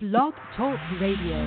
Blog Talk Radio.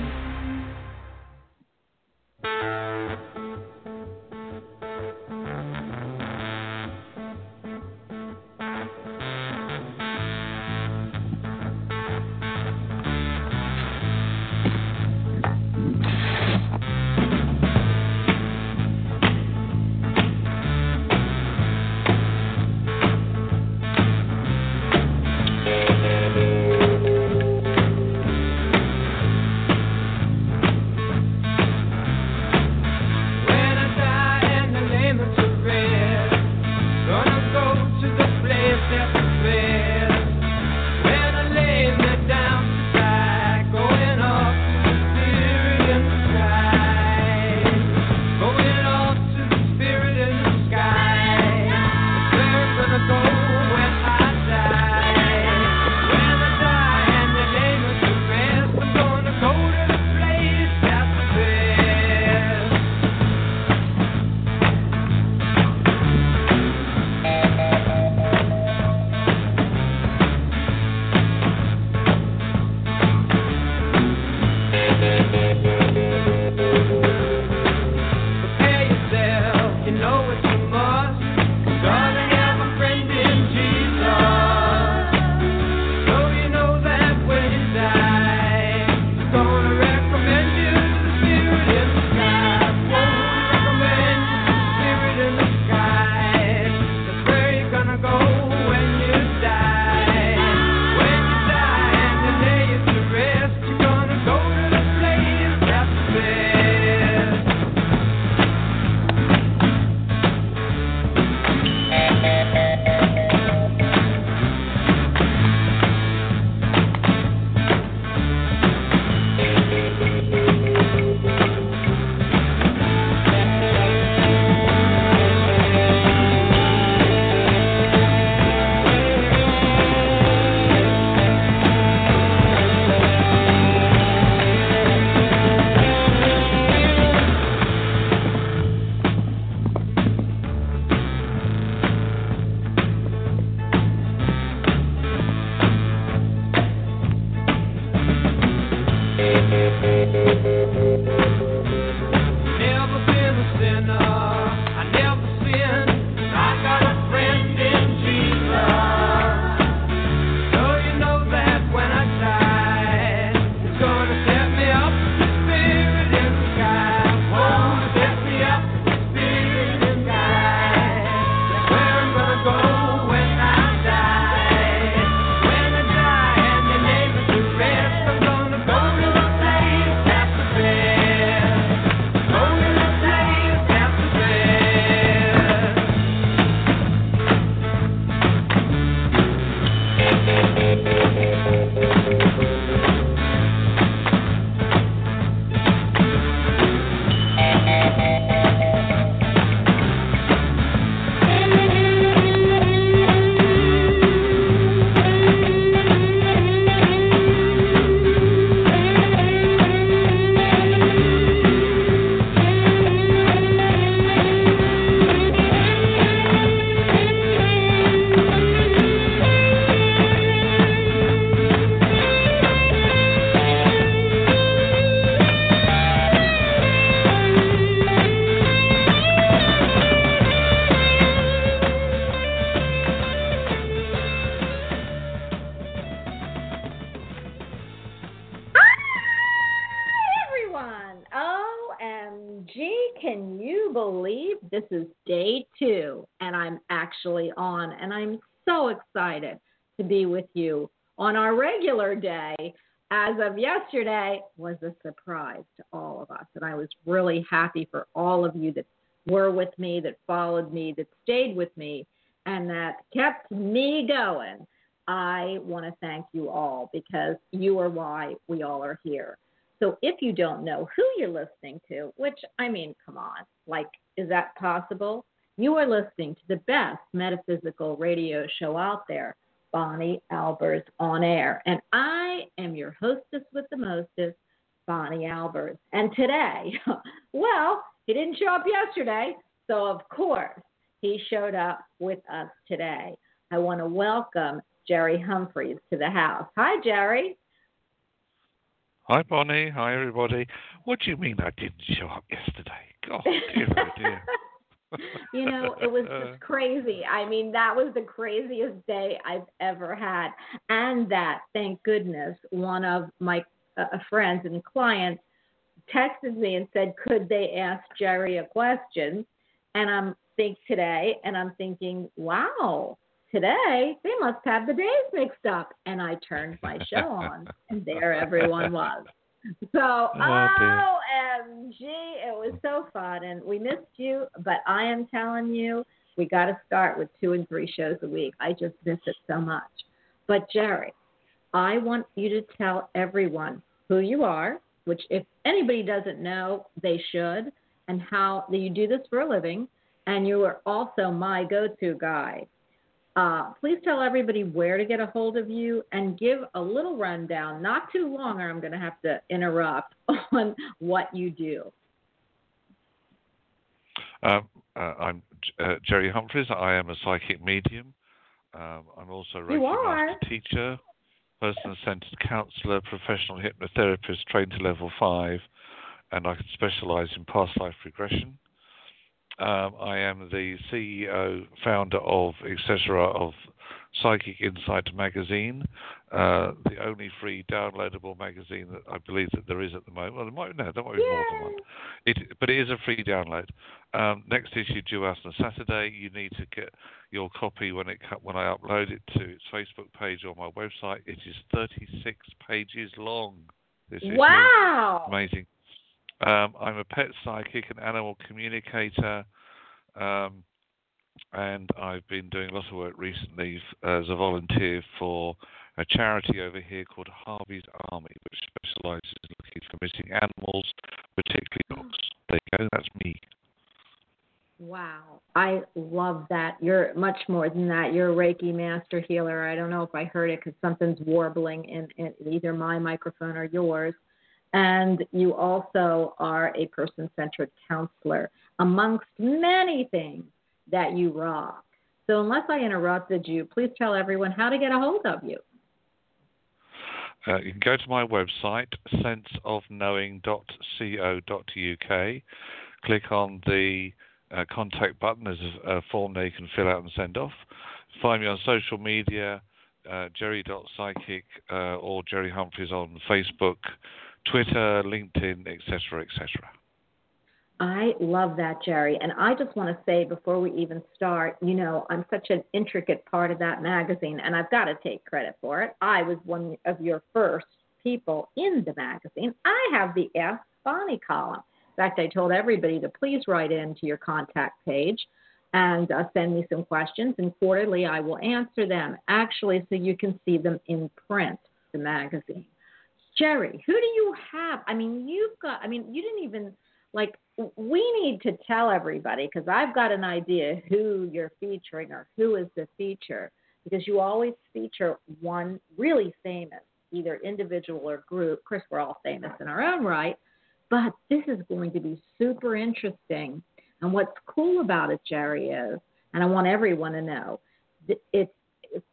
And I'm so excited to be with you on our regular day. As of yesterday, was a surprise to all of us. And I was really happy for all of you that were with me, that followed me, that stayed with me, and that kept me going. I want to thank you all because you are why we all are here. So if you don't know who you're listening to, which I mean, come on, like, is that possible? You are listening to the best metaphysical radio show out there, Bonnie Albers on Air. And I am your hostess with the mostest, Bonnie Albers. And today, well, he didn't show up yesterday, so of course he showed up with us today. I want to welcome Jerry Humphreys to the house. Hi, Jerry. Hi, Bonnie. Hi, everybody. What do you mean I didn't show up yesterday? God, dear, oh dear. you know, it was just crazy. I mean, that was the craziest day I've ever had. And that, thank goodness, one of my uh, friends and clients texted me and said, could they ask Jerry a question? And I'm think today, and I'm thinking, wow, today they must have the days mixed up. And I turned my show on, and there everyone was. So, oh, OMG, it was so fun, and we missed you. But I am telling you, we got to start with two and three shows a week. I just miss it so much. But Jerry, I want you to tell everyone who you are, which if anybody doesn't know, they should, and how that you do this for a living, and you are also my go-to guy uh, please tell everybody where to get a hold of you and give a little rundown, not too long, or I'm going to have to interrupt on what you do. Um, uh, I'm uh, Jerry Humphreys. I am a psychic medium. Um, I'm also a Reiki teacher, person-centered counselor, professional hypnotherapist trained to level five, and I specialize in past life regression. Um, I am the CEO, founder of, etc., of Psychic Insight magazine, uh, the only free downloadable magazine that I believe that there is at the moment. Well, there might no, there might be more than one. It, but it is a free download. Um, next issue due out on Saturday. You need to get your copy when it when I upload it to its Facebook page or my website. It is 36 pages long. This wow! Amazing. Um, I'm a pet psychic, an animal communicator, um, and I've been doing a lot of work recently as a volunteer for a charity over here called Harvey's Army, which specialises in looking for missing animals, particularly dogs. There you go, that's me. Wow, I love that. You're much more than that. You're a Reiki master healer. I don't know if I heard it because something's warbling in, in either my microphone or yours. And you also are a person centered counselor, amongst many things that you rock. So, unless I interrupted you, please tell everyone how to get a hold of you. Uh, you can go to my website, senseofknowing.co.uk, click on the uh, contact button. There's a, a, form there you can fill out and send off. Find me on social media, uh, jerry.psychic uh, or Jerry Humphreys on Facebook, Twitter, LinkedIn, etc., etc. I love that, Jerry. And I just want to say before we even start, you know, I'm such an intricate part of that magazine, and I've got to take credit for it. I was one of your first people in the magazine. I have the Ask Bonnie column. In fact, I told everybody to please write in to your contact page and uh, send me some questions, and quarterly I will answer them, actually, so you can see them in print, the magazine. Jerry, who do you have? I mean, you've got, I mean, you didn't even, like, we need to tell everybody because I've got an idea who you're featuring or who is the feature because you always feature one really famous, either individual or group. Course, we're all famous in our own right, but this is going to be super interesting. And what's cool about it, Jerry, is, and I want everyone to know, it's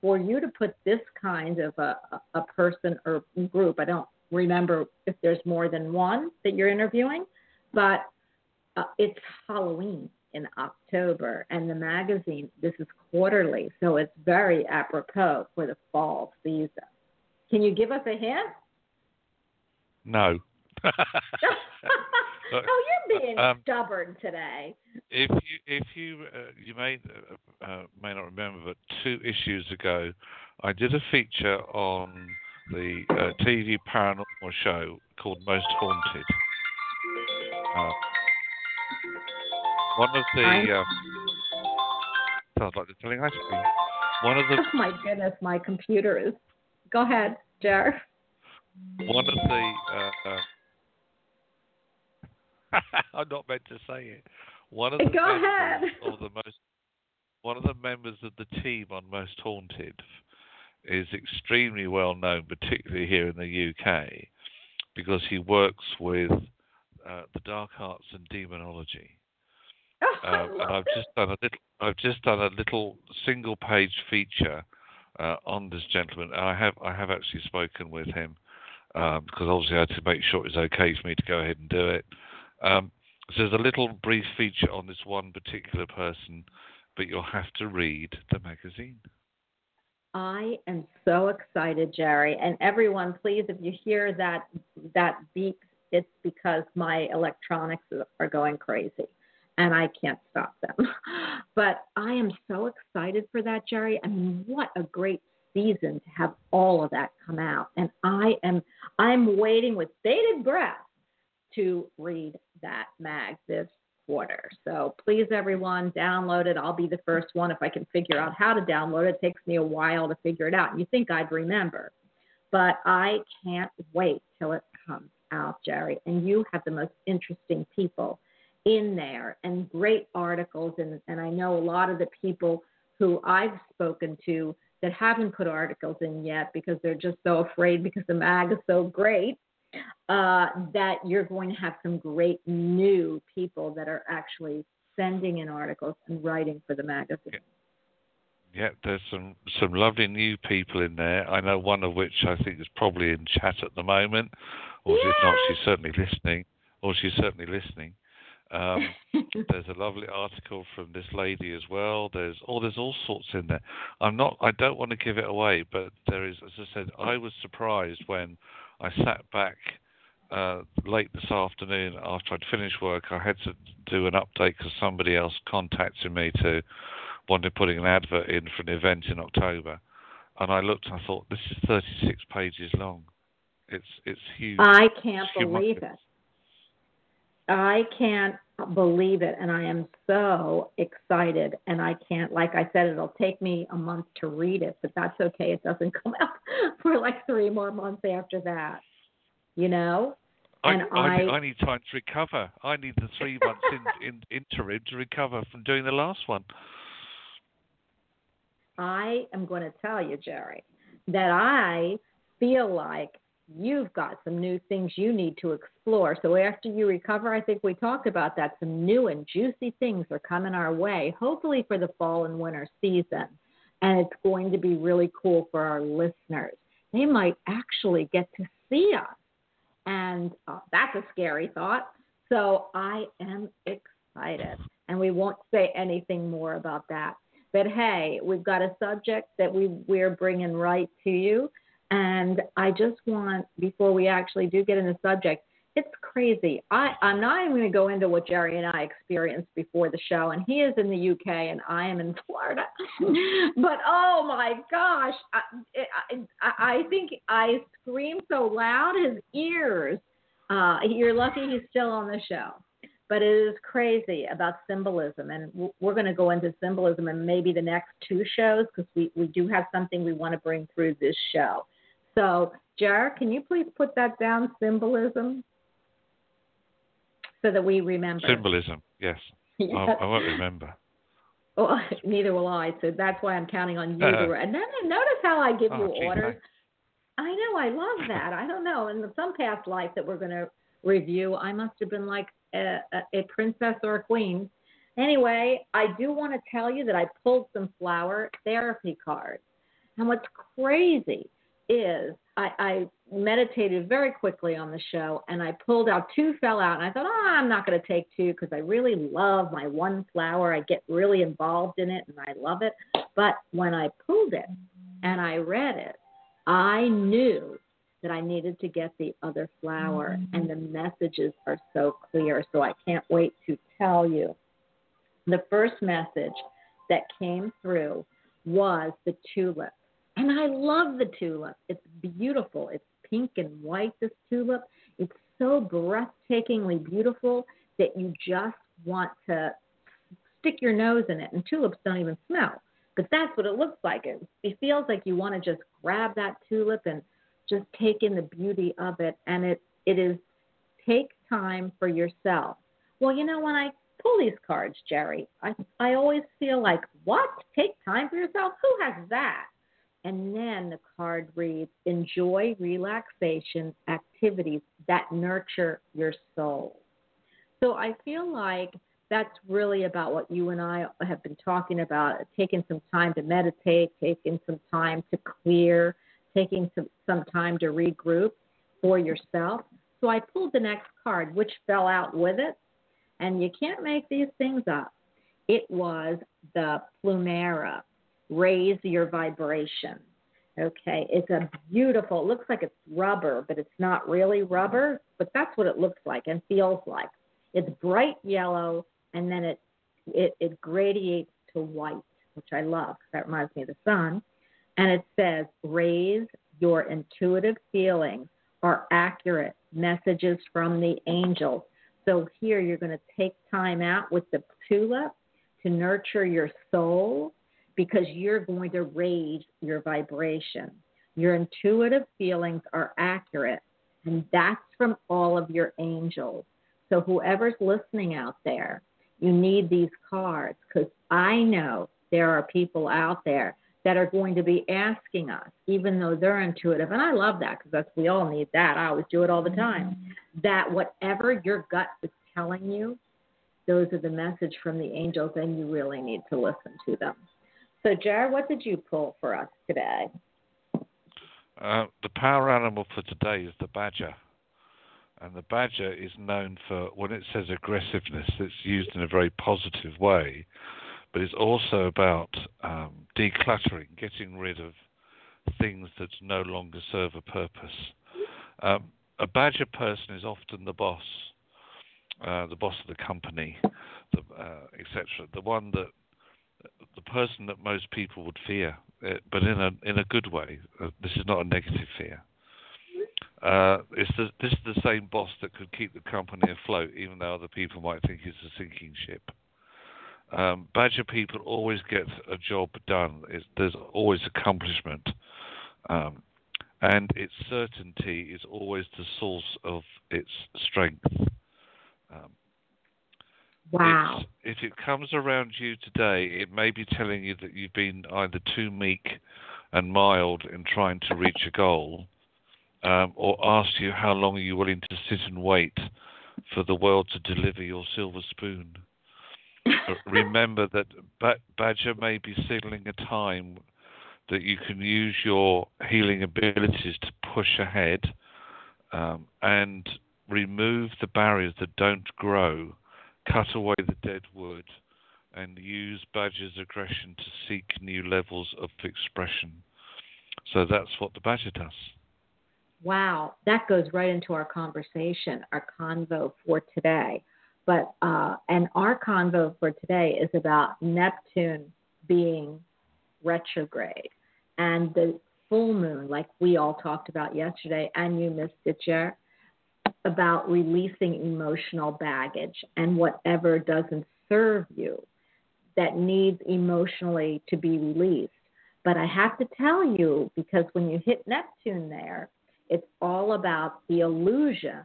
for you to put this kind of a, a person or group, I don't remember if there's more than one that you're interviewing, but uh, it's Halloween in October, and the magazine, this is quarterly, so it's very apropos for the fall season. Can you give us a hint? No. oh, you're being um, stubborn today. If you if you uh, you may uh, uh, may not remember, but two issues ago, I did a feature on the uh, TV paranormal show called Most Haunted. Uh, one of the um, sounds like they're telling ice cream. One of the oh my goodness, my computer is. Go ahead, Jar. One of the uh, I'm not meant to say it. One of the Go ahead. of the most one of the members of the team on Most Haunted is extremely well known, particularly here in the UK, because he works with uh, the dark arts and demonology. Oh, um, and I've just done a little. I've just done a little single-page feature uh, on this gentleman. And I have I have actually spoken with him um, because obviously I had to make sure it was okay for me to go ahead and do it. Um, so there's a little brief feature on this one particular person, but you'll have to read the magazine. I am so excited, Jerry. And everyone, please, if you hear that that beep, it's because my electronics are going crazy and I can't stop them. But I am so excited for that, Jerry. I mean, what a great season to have all of that come out. And I am I'm waiting with bated breath to read that mag this quarter. So please, everyone, download it. I'll be the first one if I can figure out how to download it. It takes me a while to figure it out. You think I'd remember, but I can't wait till it comes out, Jerry. And you have the most interesting people in there and great articles. And, and I know a lot of the people who I've spoken to that haven't put articles in yet because they're just so afraid because the mag is so great uh, that you're going to have some great new people that are actually sending in articles and writing for the magazine. Yeah, there's some some lovely new people in there. I know one of which I think is probably in chat at the moment, or if not, she's certainly listening, or she's certainly listening. Um, there's a lovely article from this lady as well. There's oh, there's all sorts in there. I'm not. I don't want to give it away, but there is. As I said, I was surprised when I sat back uh, late this afternoon after I'd finished work. I had to do an update because somebody else contacted me to wanted putting an advert in for an event in October, and I looked. and I thought this is 36 pages long. It's it's huge. I can't believe it. I can't believe it, and I am so excited. And I can't, like I said, it'll take me a month to read it, but that's okay. It doesn't come out for like three more months after that, you know. And I, I, I need time to recover. I need the three months in, in interim to recover from doing the last one. I am going to tell you, Jerry, that I feel like you've got some new things you need to explore. So after you recover, I think we talked about that. Some new and juicy things are coming our way, hopefully for the fall and winter season. And it's going to be really cool for our listeners. They might actually get to see us. And uh, that's a scary thought. So I am excited. And we won't say anything more about that. But hey, we've got a subject that we, we're bringing right to you. And I just want, before we actually do get into the subject, it's crazy. I, I'm not even going to go into what Jerry and I experienced before the show, and he is in the UK and I am in Florida. but oh my gosh, I, I, I think I screamed so loud his ears. Uh, you're lucky he's still on the show. But it is crazy about symbolism, and we're going to go into symbolism in maybe the next two shows because we, we do have something we want to bring through this show. So, Jar, can you please put that down, symbolism, so that we remember? Symbolism, yes. yes. I, I won't remember. Well, neither will I. So that's why I'm counting on you. Uh, and then notice how I give oh, you orders. I... I know. I love that. I don't know. In some past life that we're going to review, I must have been like a, a, a princess or a queen. Anyway, I do want to tell you that I pulled some flower therapy cards. And what's crazy is I, I meditated very quickly on the show and I pulled out two fell out and I thought, oh, I'm not going to take two because I really love my one flower. I get really involved in it and I love it. But when I pulled it and I read it, I knew that I needed to get the other flower and the messages are so clear. So I can't wait to tell you. The first message that came through was the tulip and I love the tulip. It's beautiful. It's pink and white, this tulip. It's so breathtakingly beautiful that you just want to stick your nose in it. And tulips don't even smell. But that's what it looks like. It, it feels like you want to just grab that tulip and just take in the beauty of it. And it, it is take time for yourself. Well, you know, when I pull these cards, Jerry, I, I always feel like, what? Take time for yourself? Who has that? And then the card reads Enjoy relaxation activities that nurture your soul. So I feel like that's really about what you and I have been talking about taking some time to meditate, taking some time to clear, taking some, some time to regroup. for yourself. So I pulled the next card, which fell out with it. And you can't make these things up. It was the Plumeria. Raise your vibration. Okay, it's a beautiful, it looks like it's rubber, but it's not really rubber, but that's what it looks like and feels like. It's bright yellow and then it it, it gradiates to white, which I love that reminds me of the sun. And it says, raise your intuitive feelings are accurate messages from the angels. So here you're going to take time out with the tulip to nurture your soul because you're going to raise your vibration. Your intuitive feelings are accurate, and that's from all of your angels. So, whoever's listening out there, you need these cards because I know there are people out there that are going to be asking us, even though they're intuitive. And I love that because that's we all need that. I always do it all the time. Mm-hmm. That whatever your gut is telling you, those are the message from the angels, and you really need to listen to them. So, Jared, what did you pull for us today? Uh, the power animal for today is the badger. And the badger is known for, when it says aggressiveness, it's used in a very positive way, but it's also about um, decluttering, getting rid of things that no longer serve a purpose. Um, a badger person is often the boss, uh, the boss of the company, uh, etc. The one that the person that most people would fear, uh, but in a in a good way. Uh, this is not a negative fear. Uh, it's the, this is the same boss that could keep the company afloat, even though other people might think it's a sinking ship. Um, Badger people always get a job done. It's, there's always accomplishment, um, and its certainty is always the source of its strength. Um, Wow. if it comes around you today, it may be telling you that you've been either too meek and mild in trying to reach a goal, um, or ask you how long are you willing to sit and wait for the world to deliver your silver spoon. remember that Badger may be signaling a time that you can use your healing abilities to push ahead um, and remove the barriers that don't grow cut away the dead wood, and use Badger's aggression to seek new levels of expression. So that's what the Badger does. Wow, that goes right into our conversation, our convo for today. But uh, and our convo for today is about Neptune being retrograde and the full moon, like we all talked about yesterday, and you missed it, Jer about releasing emotional baggage and whatever doesn't serve you that needs emotionally to be released. But I have to tell you, because when you hit Neptune there, it's all about the illusion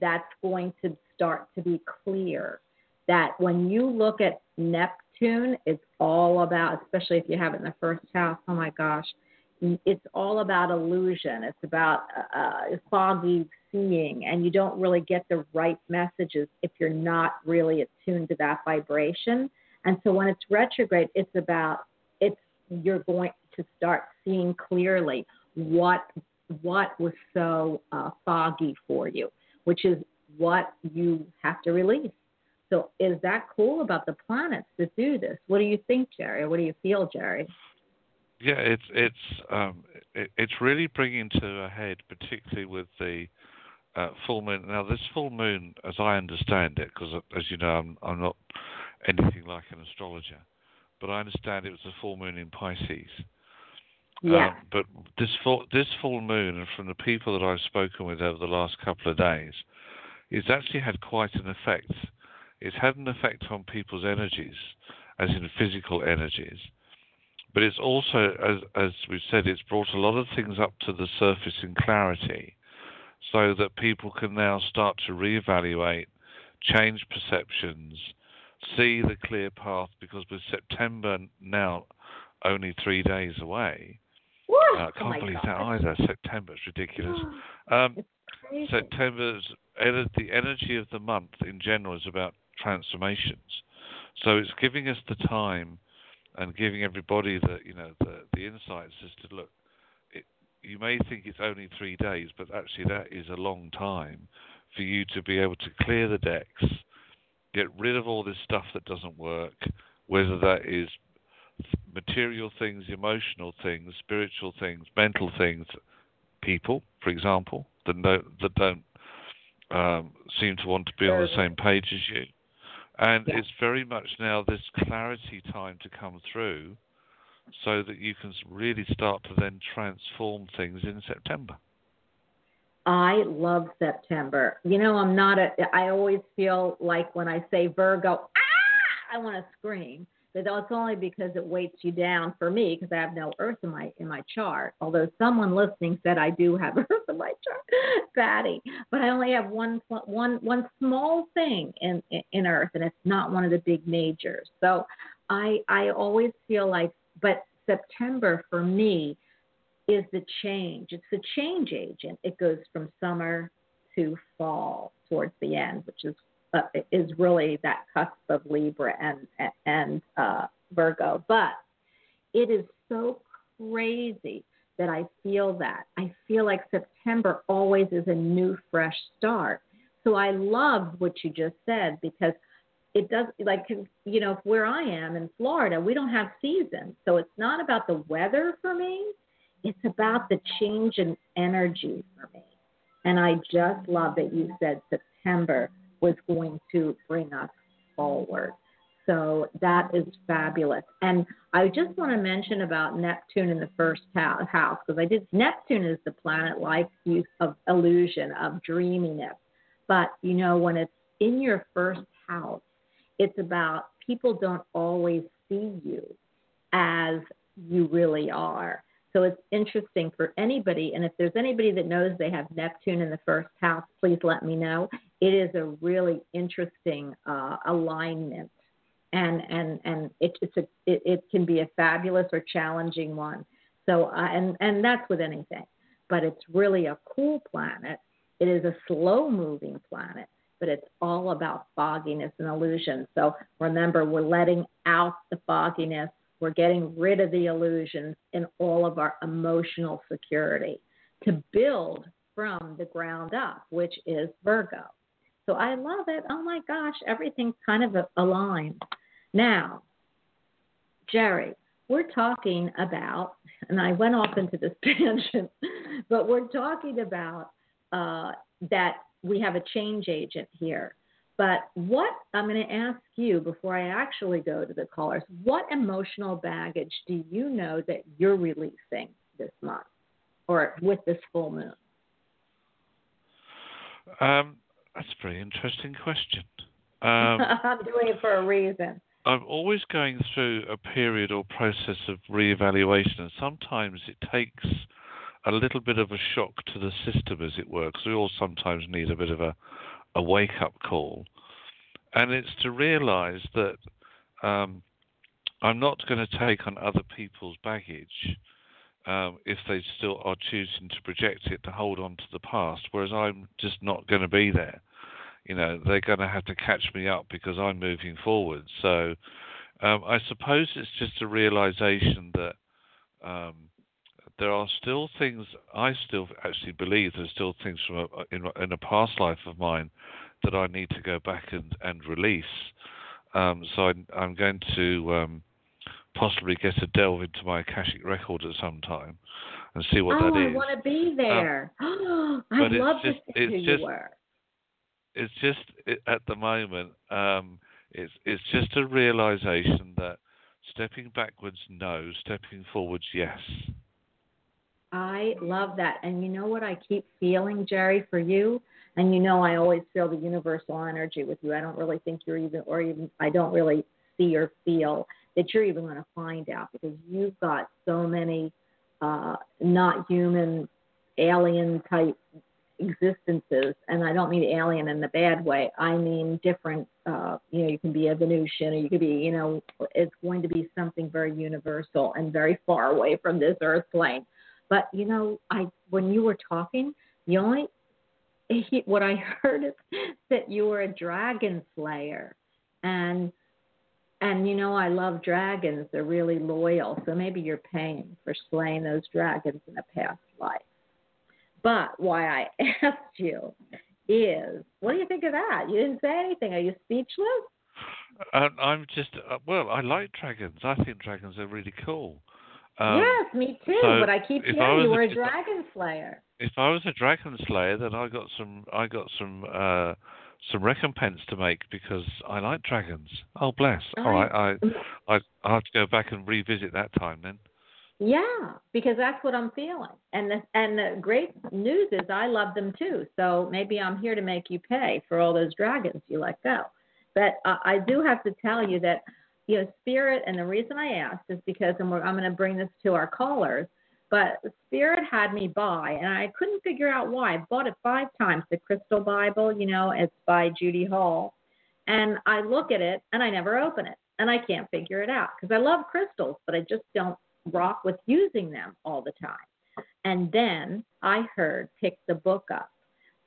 that's going to start to be clear. That when you look at Neptune, it's all about, especially if you have it in the first house, oh my gosh, it's all about illusion. It's about uh, uh, foggy seeing, and you don't really get the right messages if you're not really attuned to that vibration. And so when it's retrograde, it's about it's you're going to start seeing clearly what what was so uh, foggy for you, which is what you have to release. So is that cool about the planets to do this? What do you think, Jerry? What do you feel, Jerry? Yeah, it's it's um, it, it's really bringing to a head, particularly with the uh, full moon. Now, this full moon, as I understand it, because as you know, I'm, I'm not anything like an astrologer, but I understand it was a full moon in Pisces. Yeah. Um, but this full this full moon, and from the people that I've spoken with over the last couple of days, it's actually had quite an effect. It's had an effect on people's energies, as in physical energies but it's also, as, as we've said, it's brought a lot of things up to the surface in clarity so that people can now start to reevaluate, change perceptions, see the clear path, because with September now only three days away, uh, I can't oh believe God. that either. September's ridiculous. Um, September's the energy of the month in general is about transformations. So it's giving us the time and giving everybody the you know the the insights as to look, it, you may think it's only three days, but actually that is a long time for you to be able to clear the decks, get rid of all this stuff that doesn't work, whether that is material things, emotional things, spiritual things, mental things, people, for example, that don't, that don't um, seem to want to be on the same page as you. And yeah. it's very much now this clarity time to come through so that you can really start to then transform things in September. I love September. You know, I'm not a, I always feel like when I say Virgo, ah, I want to scream but that's only because it weights you down for me because I have no earth in my in my chart. Although someone listening said I do have earth in my chart, Patty, but I only have one one one small thing in in earth, and it's not one of the big majors. So I I always feel like, but September for me is the change. It's the change agent. It goes from summer to fall towards the end, which is uh, is really that cusp of Libra and and uh, Virgo. But it is so crazy that I feel that. I feel like September always is a new, fresh start. So I love what you just said because it does like you know where I am in Florida, we don't have seasons, so it's not about the weather for me. It's about the change in energy for me. And I just love that you said September was going to bring us forward. So that is fabulous. And I just want to mention about Neptune in the first house because I did. Neptune is the planet like use of illusion, of dreaminess. But you know, when it's in your first house, it's about people don't always see you as you really are. So it's interesting for anybody. And if there's anybody that knows they have Neptune in the first house, please let me know. It is a really interesting uh, alignment. And, and, and it, it's a, it, it, can be a fabulous or challenging one. So, uh, and, and that's with anything. But it's really a cool planet. It is a slow moving planet, but it's all about fogginess and illusion. So remember, we're letting out the fogginess we're getting rid of the illusions in all of our emotional security to build from the ground up, which is Virgo. So I love it. Oh my gosh, everything's kind of aligned. Now, Jerry, we're talking about, and I went off into this tangent, but we're talking about uh, that we have a change agent here. But what I'm going to ask you before I actually go to the callers, what emotional baggage do you know that you're releasing this month or with this full moon? Um, that's a very interesting question. Um, I'm doing it for a reason. I'm always going through a period or process of reevaluation, and sometimes it takes a little bit of a shock to the system as it works. We all sometimes need a bit of a a wake up call, and it's to realize that um, I'm not going to take on other people's baggage um, if they still are choosing to project it to hold on to the past, whereas I'm just not going to be there. You know, they're going to have to catch me up because I'm moving forward. So um, I suppose it's just a realization that um, there are still things I still actually believe there's still things from a, in, in, a past life of mine that I need to go back and, and release. Um, so I, am going to um, possibly get a delve into my Akashic record at some time and see what oh, that is. I want to be um, there. Um, I'd love just, to see who just, you were. It's just it, at the moment. Um, it's it's just a realization that stepping backwards, no. Stepping forwards, yes. I love that. And you know what I keep feeling, Jerry, for you? And you know I always feel the universal energy with you. I don't really think you're even, or even, I don't really see or feel that you're even going to find out because you've got so many uh, not human, alien type existences. And I don't mean alien in the bad way. I mean different, uh, you know, you can be a Venusian or you could be, you know, it's going to be something very universal and very far away from this earth plane. But you know, I when you were talking, the only what I heard is that you were a dragon slayer, and And you know, I love dragons. They're really loyal. So maybe you're paying for slaying those dragons in a past life. But why I asked you is, what do you think of that? You didn't say anything. Are you speechless? Uh, I'm just uh, well. I like dragons. I think dragons are really cool. Um, yes, me too. so but I keep hearing I you were a- a dragon slayer. If I was a dragon slayer, then I got some. I got some. Uh, some recompense to make because I like dragons. Oh bless! All right, I, I, I have to go back and revisit that time then. Yeah, because that's what I'm feeling. And the and the great news is I love them too. So maybe I'm here to make you pay for all those dragons you let go. But uh, I do have to tell you that you know spirit, and the reason I asked is because and I'm going to bring this to our callers. But spirit had me buy, and I couldn't figure out why. I bought it five times. The Crystal Bible, you know, it's by Judy Hall, and I look at it and I never open it, and I can't figure it out because I love crystals, but I just don't rock with using them all the time. And then I heard pick the book up.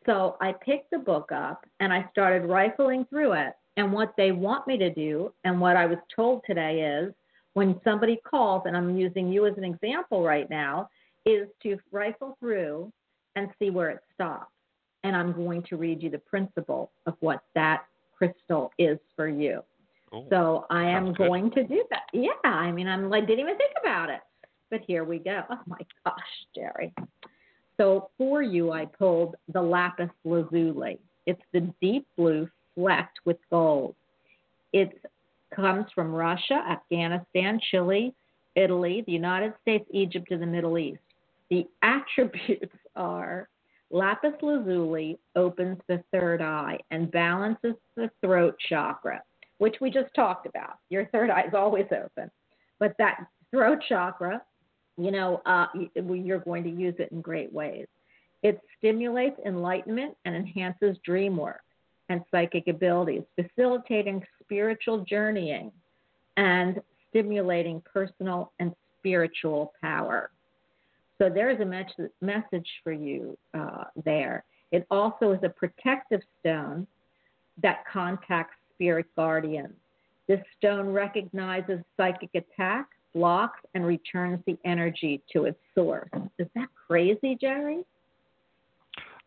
So I picked the book up and I started rifling through it. And what they want me to do, and what I was told today is when somebody calls, and I'm using you as an example right now, is to rifle through and see where it stops. And I'm going to read you the principle of what that crystal is for you. Oh, So I am good. going to do that. Yeah, I mean, I'm like, didn't even think about it. But here we go. Oh my gosh, Jerry. So for you, I pulled the lapis lazuli. It's the deep blue flecked with gold. It comes from Russia, Afghanistan, Chile, Italy, the United States, Egypt, and the Middle East. The attributes are lapis lazuli opens the third eye and balances the throat chakra which we just talked about. Your third eye is always open, but that throat chakra, you know, uh, you're going to use it in great ways. It stimulates enlightenment and enhances dream work and psychic abilities, facilitating spiritual journeying and stimulating personal and spiritual power. So there's a mes- message for you uh, there. It also is a protective stone that contacts spirit guardians. This stone recognizes psychic attack, blocks, and returns the energy to its source. Is that crazy, Jerry?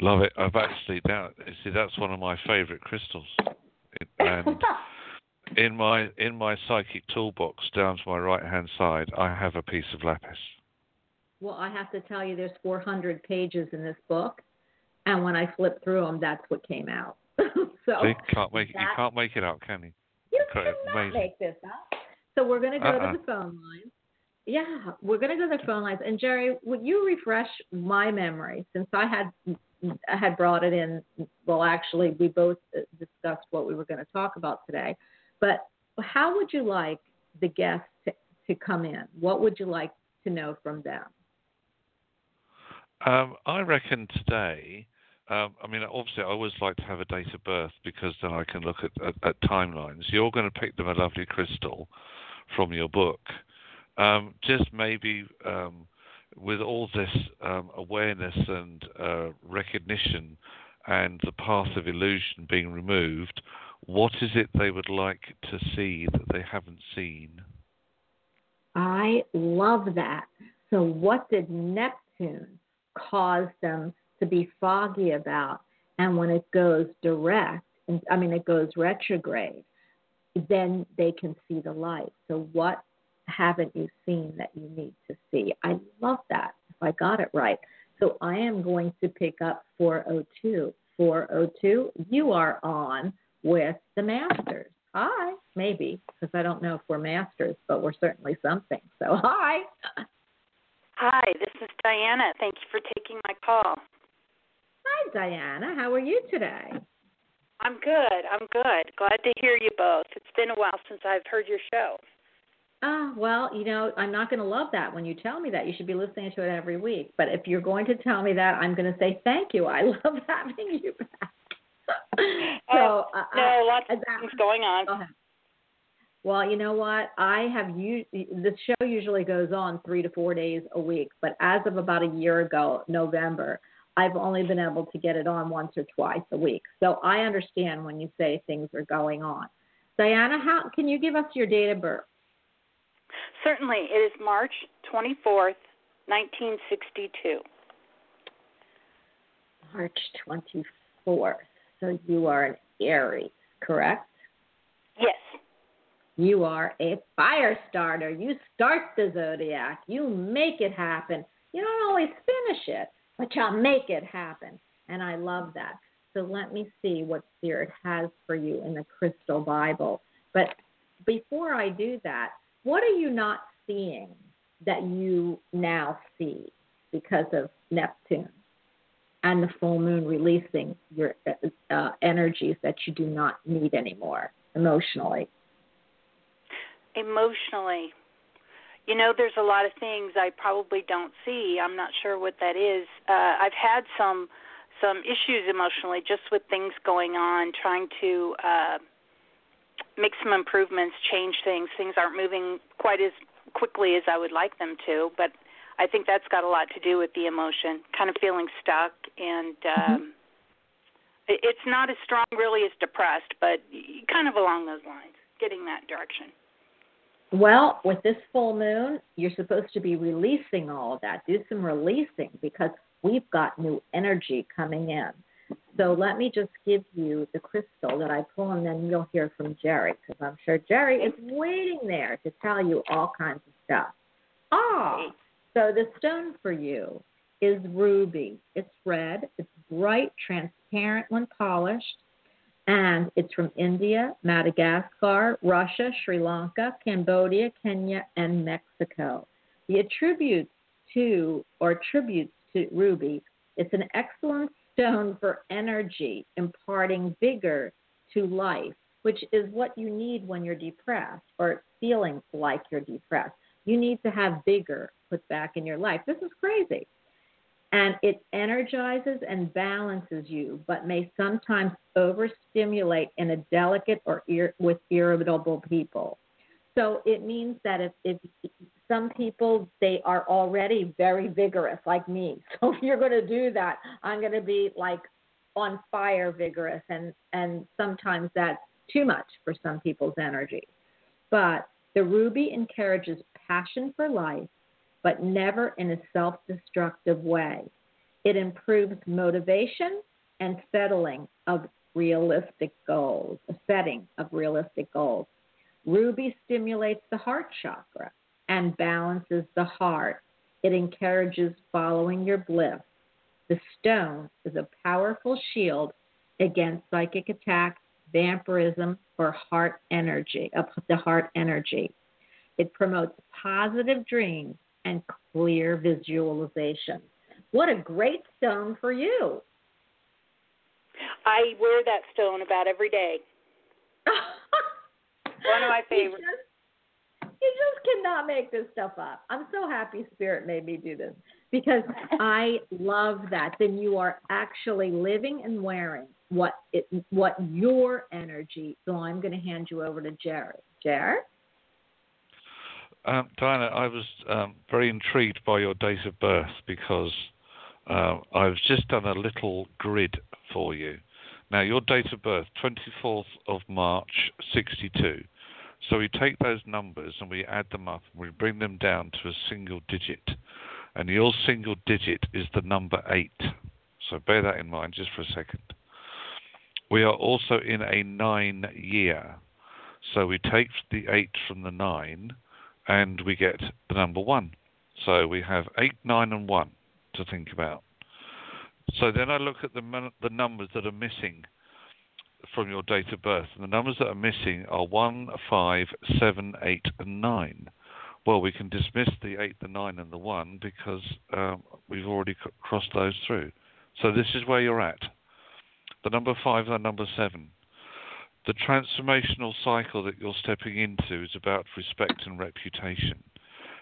Love it. I've actually that see that's one of my favourite crystals. And in my in my psychic toolbox down to my right hand side, I have a piece of lapis. well, I have to tell you, there's 400 pages in this book, and when I flipped through them, that's what came out. so See, can't make you can't make it out, can you? You cannot Amazing. make this up. So we're going to go Uh-uh. to the phone lines. Yeah, we're going to go to the phone lines. And Jerry, would you refresh my memory since I had had brought it in? Well, actually, we both discussed what we were going to talk about today. But how would you like the guests to, to come in? What would you like to know from them? Um, I reckon today. Um, I mean, obviously, I always like to have a date of birth because then I can look at, at, at timelines. You're going to pick them a lovely crystal from your book. Um, just maybe um, with all this um, awareness and uh, recognition and the path of illusion being removed, what is it they would like to see that they haven't seen? I love that. So, what did Neptune cause them to be foggy about? And when it goes direct, I mean, it goes retrograde, then they can see the light. So, what haven't you seen that you need to see? I love that, if I got it right. So, I am going to pick up 402. 402, you are on with the Masters. Hi, maybe, because I don't know if we're masters, but we're certainly something. So, hi. Hi, this is Diana. Thank you for taking my call. Hi, Diana. How are you today? I'm good. I'm good. Glad to hear you both. It's been a while since I've heard your show. Ah, well, you know, I'm not going to love that when you tell me that. You should be listening to it every week. But if you're going to tell me that, I'm going to say thank you. I love having you back. so, uh, No, lots uh, of that- things going on. Go. Well, you know what? I have u- the show usually goes on three to four days a week, but as of about a year ago, November, I've only been able to get it on once or twice a week. So I understand when you say things are going on. Diana, how can you give us your date of birth? Certainly. It is March 24th, 1962. March 24th. So you are an Aries, correct? Yes. You are a fire starter. You start the zodiac. You make it happen. You don't always finish it, but you make it happen. And I love that. So let me see what Spirit has for you in the Crystal Bible. But before I do that, what are you not seeing that you now see because of Neptune and the full moon releasing your uh, energies that you do not need anymore emotionally? Emotionally. You know, there's a lot of things I probably don't see. I'm not sure what that is. Uh, I've had some some issues emotionally just with things going on, trying to uh, make some improvements, change things. Things aren't moving quite as quickly as I would like them to, but I think that's got a lot to do with the emotion, kind of feeling stuck and mm-hmm. um mm-hmm. it's not as strong really as depressed, but kind of along those lines, getting that direction. Well, with this full moon, you're supposed to be releasing all of that. Do some releasing because we've got new energy coming in. So let me just give you the crystal that I pull, and then you'll hear from Jerry, because I'm sure Jerry is waiting there to tell you all kinds of stuff. Ah, so the stone for you is ruby. It's red, it's bright, transparent when polished, and it's from India, Madagascar, Russia, Sri Lanka, Cambodia, Kenya, and Mexico. The attributes to, or attributes to ruby, it's an excellent stone for energy, imparting vigor to life, which is what you need when you're depressed or feeling like you're depressed. You need to have vigor put back in your life. This is crazy. And it energizes and balances you, but may sometimes overstimulate in a delicate or ir- with irritable people. So it means that if, if some people they are already very vigorous like me. So if you're going to do that i'm going to be like on fire vigorous and and sometimes that's too much for some people's energy. But the ruby encourages passion for life but never in a self-destructive way. It improves motivation and settling of realistic goals setting of realistic goals ruby stimulates the heart chakra and balances the heart. It encourages following your bliss. The stone is a powerful shield against psychic attacks, vampirism, or heart energy, of the heart energy. It promotes positive dreams and clear visualization. What a great stone for you. I wear that stone about every day. One of my favorites you just cannot make this stuff up. I'm so happy Spirit made me do this because I love that. Then you are actually living and wearing what it, what your energy. So I'm going to hand you over to Jerry. Jerry. Um, Diana, I was um, very intrigued by your date of birth because uh, I've just done a little grid for you. Now, your date of birth, 24th of March, 62. So we take those numbers and we add them up and we bring them down to a single digit. And your single digit is the number 8. So bear that in mind just for a second. We are also in a 9 year. So we take the 8 from the 9 and we get the number 1. So we have 8, 9, and 1 to think about. So then I look at the, the numbers that are missing from your date of birth. And the numbers that are missing are 1, 5, 7, 8, and 9. Well, we can dismiss the 8, the 9, and the 1 because um, we've already c- crossed those through. So this is where you're at. The number 5 and number 7. The transformational cycle that you're stepping into is about respect and reputation.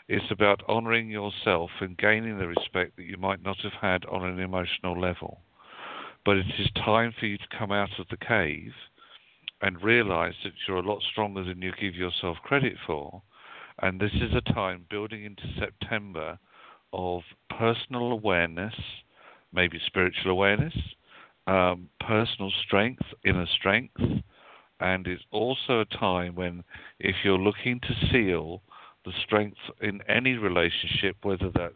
It's about honoring yourself and gaining the respect that you might not have had on an emotional level. But it is time for you to come out of the cave and realize that you're a lot stronger than you give yourself credit for. And this is a time building into September of personal awareness, maybe spiritual awareness, um, personal strength, inner strength, and it's also a time when, if you're looking to seal the strength in any relationship, whether that's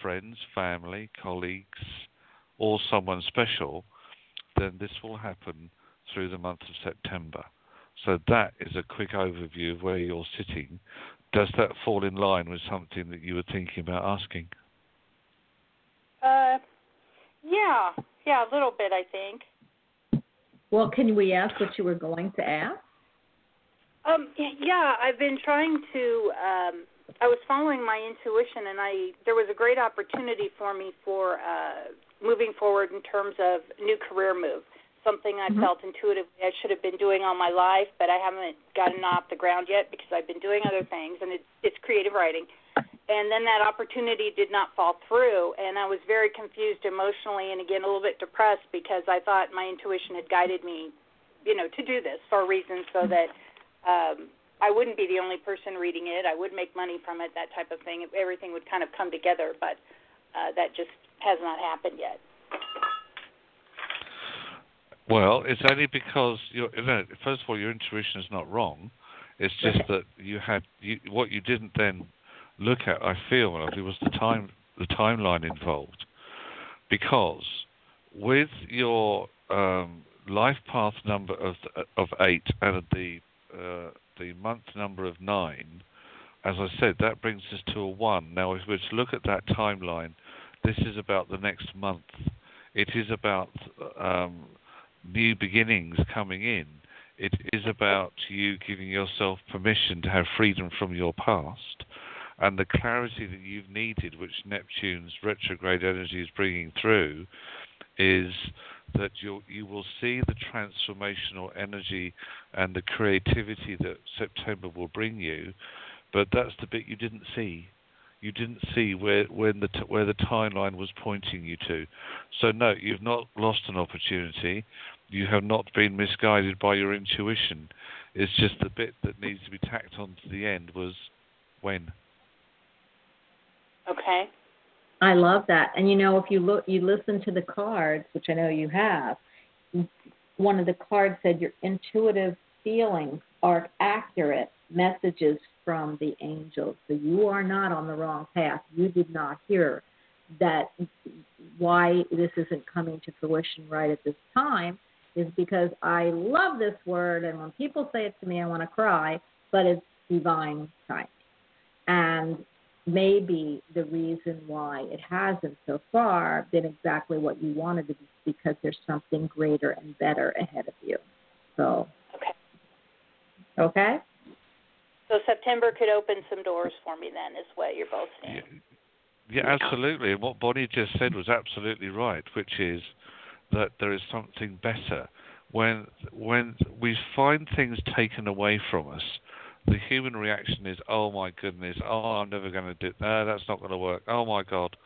friends, family, colleagues, or someone special, then this will happen through the month of September. So that is a quick overview of where you're sitting. Does that fall in line with something that you were thinking about asking? Uh, yeah, yeah, a little bit, I think. Well, can we ask what you were going to ask? Um, yeah, I've been trying to. Um, I was following my intuition, and I there was a great opportunity for me for uh, moving forward in terms of new career move. Something I mm-hmm. felt intuitively I should have been doing all my life, but I haven't gotten off the ground yet because I've been doing other things, and it's, it's creative writing. And then that opportunity did not fall through, and I was very confused emotionally, and again a little bit depressed because I thought my intuition had guided me, you know, to do this for a reason so mm-hmm. that um, I wouldn't be the only person reading it. I would make money from it, that type of thing. Everything would kind of come together, but uh, that just has not happened yet. Well, it's only because you know, first of all, your intuition is not wrong. It's just that you had you, what you didn't then look at. I feel it was the time, the timeline involved, because with your um, life path number of of eight and the uh, the month number of nine, as I said, that brings us to a one. Now, if we were to look at that timeline, this is about the next month. It is about um, new beginnings coming in. It is about you giving yourself permission to have freedom from your past. And the clarity that you've needed, which Neptune's retrograde energy is bringing through, is that you you will see the transformational energy and the creativity that September will bring you, but that's the bit you didn't see you didn't see where when the t- where the timeline was pointing you to. So no, you've not lost an opportunity. You have not been misguided by your intuition. It's just the bit that needs to be tacked on to the end was when. Okay. I love that. And you know, if you look, you listen to the cards, which I know you have. One of the cards said your intuitive feelings are accurate messages from the angels. So you are not on the wrong path. You did not hear that why this isn't coming to fruition right at this time is because I love this word, and when people say it to me, I want to cry, but it's divine timing. And maybe the reason why it hasn't so far been exactly what you wanted to be because there's something greater and better ahead of you. So, okay. Okay? So September could open some doors for me then, is what you're both saying. Yeah, yeah absolutely. And what Bonnie just said was absolutely right, which is that there is something better. When when we find things taken away from us, the human reaction is, "Oh my goodness! Oh, I'm never going to do. No, that's not going to work. Oh my God!"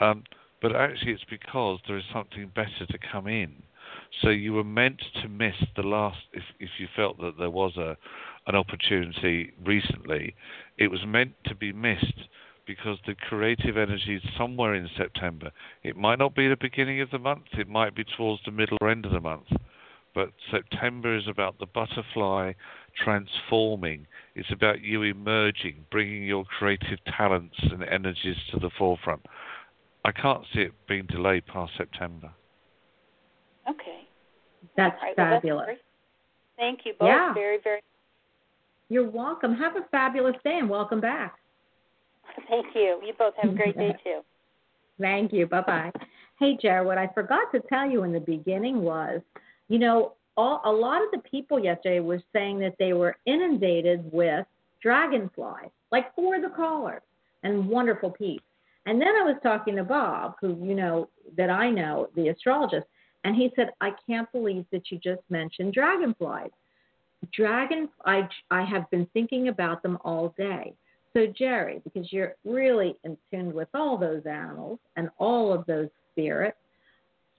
Um, but actually, it's because there is something better to come in. So you were meant to miss the last. If if you felt that there was a an opportunity recently, it was meant to be missed because the creative energy is somewhere in September. It might not be the beginning of the month, it might be towards the middle or end of the month. But September is about the butterfly transforming. It's about you emerging, bringing your creative talents and energies to the forefront. I can't see it being delayed past September. Okay. That's right, fabulous. Well, that's Thank you both yeah. very, very you're welcome. Have a fabulous day and welcome back. Thank you. You both have a great day too. Thank you. Bye bye. Hey, Jared, what I forgot to tell you in the beginning was, you know, all, a lot of the people yesterday were saying that they were inundated with dragonflies, like for the callers, and wonderful peace. And then I was talking to Bob, who you know that I know, the astrologist, and he said, I can't believe that you just mentioned dragonflies dragons, I, I have been thinking about them all day. So, Jerry, because you're really in tune with all those animals and all of those spirits,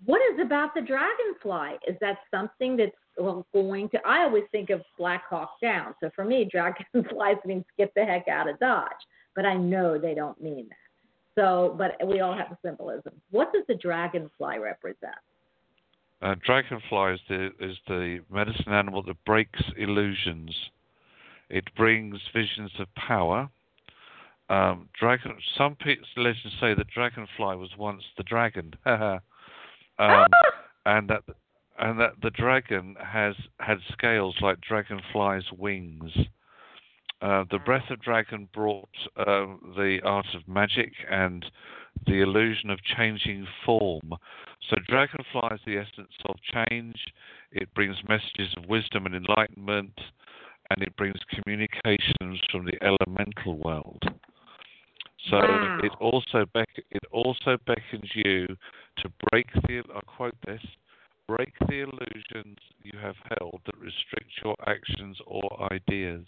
what is about the dragonfly? Is that something that's well, going to? I always think of Black Hawk Down. So for me, dragonflies means get the heck out of Dodge. But I know they don't mean that. So, but we all have a symbolism. What does the dragonfly represent? Uh, dragonfly is the, is the medicine animal that breaks illusions. It brings visions of power. Um, dragon. Some legends say that dragonfly was once the dragon, um, and that and that the dragon has had scales like dragonfly's wings. Uh, the breath of dragon brought uh, the art of magic and the illusion of changing form. So, dragonfly is the essence of change. It brings messages of wisdom and enlightenment, and it brings communications from the elemental world. So wow. it also beck- it also beckons you to break the I quote this break the illusions you have held that restrict your actions or ideas.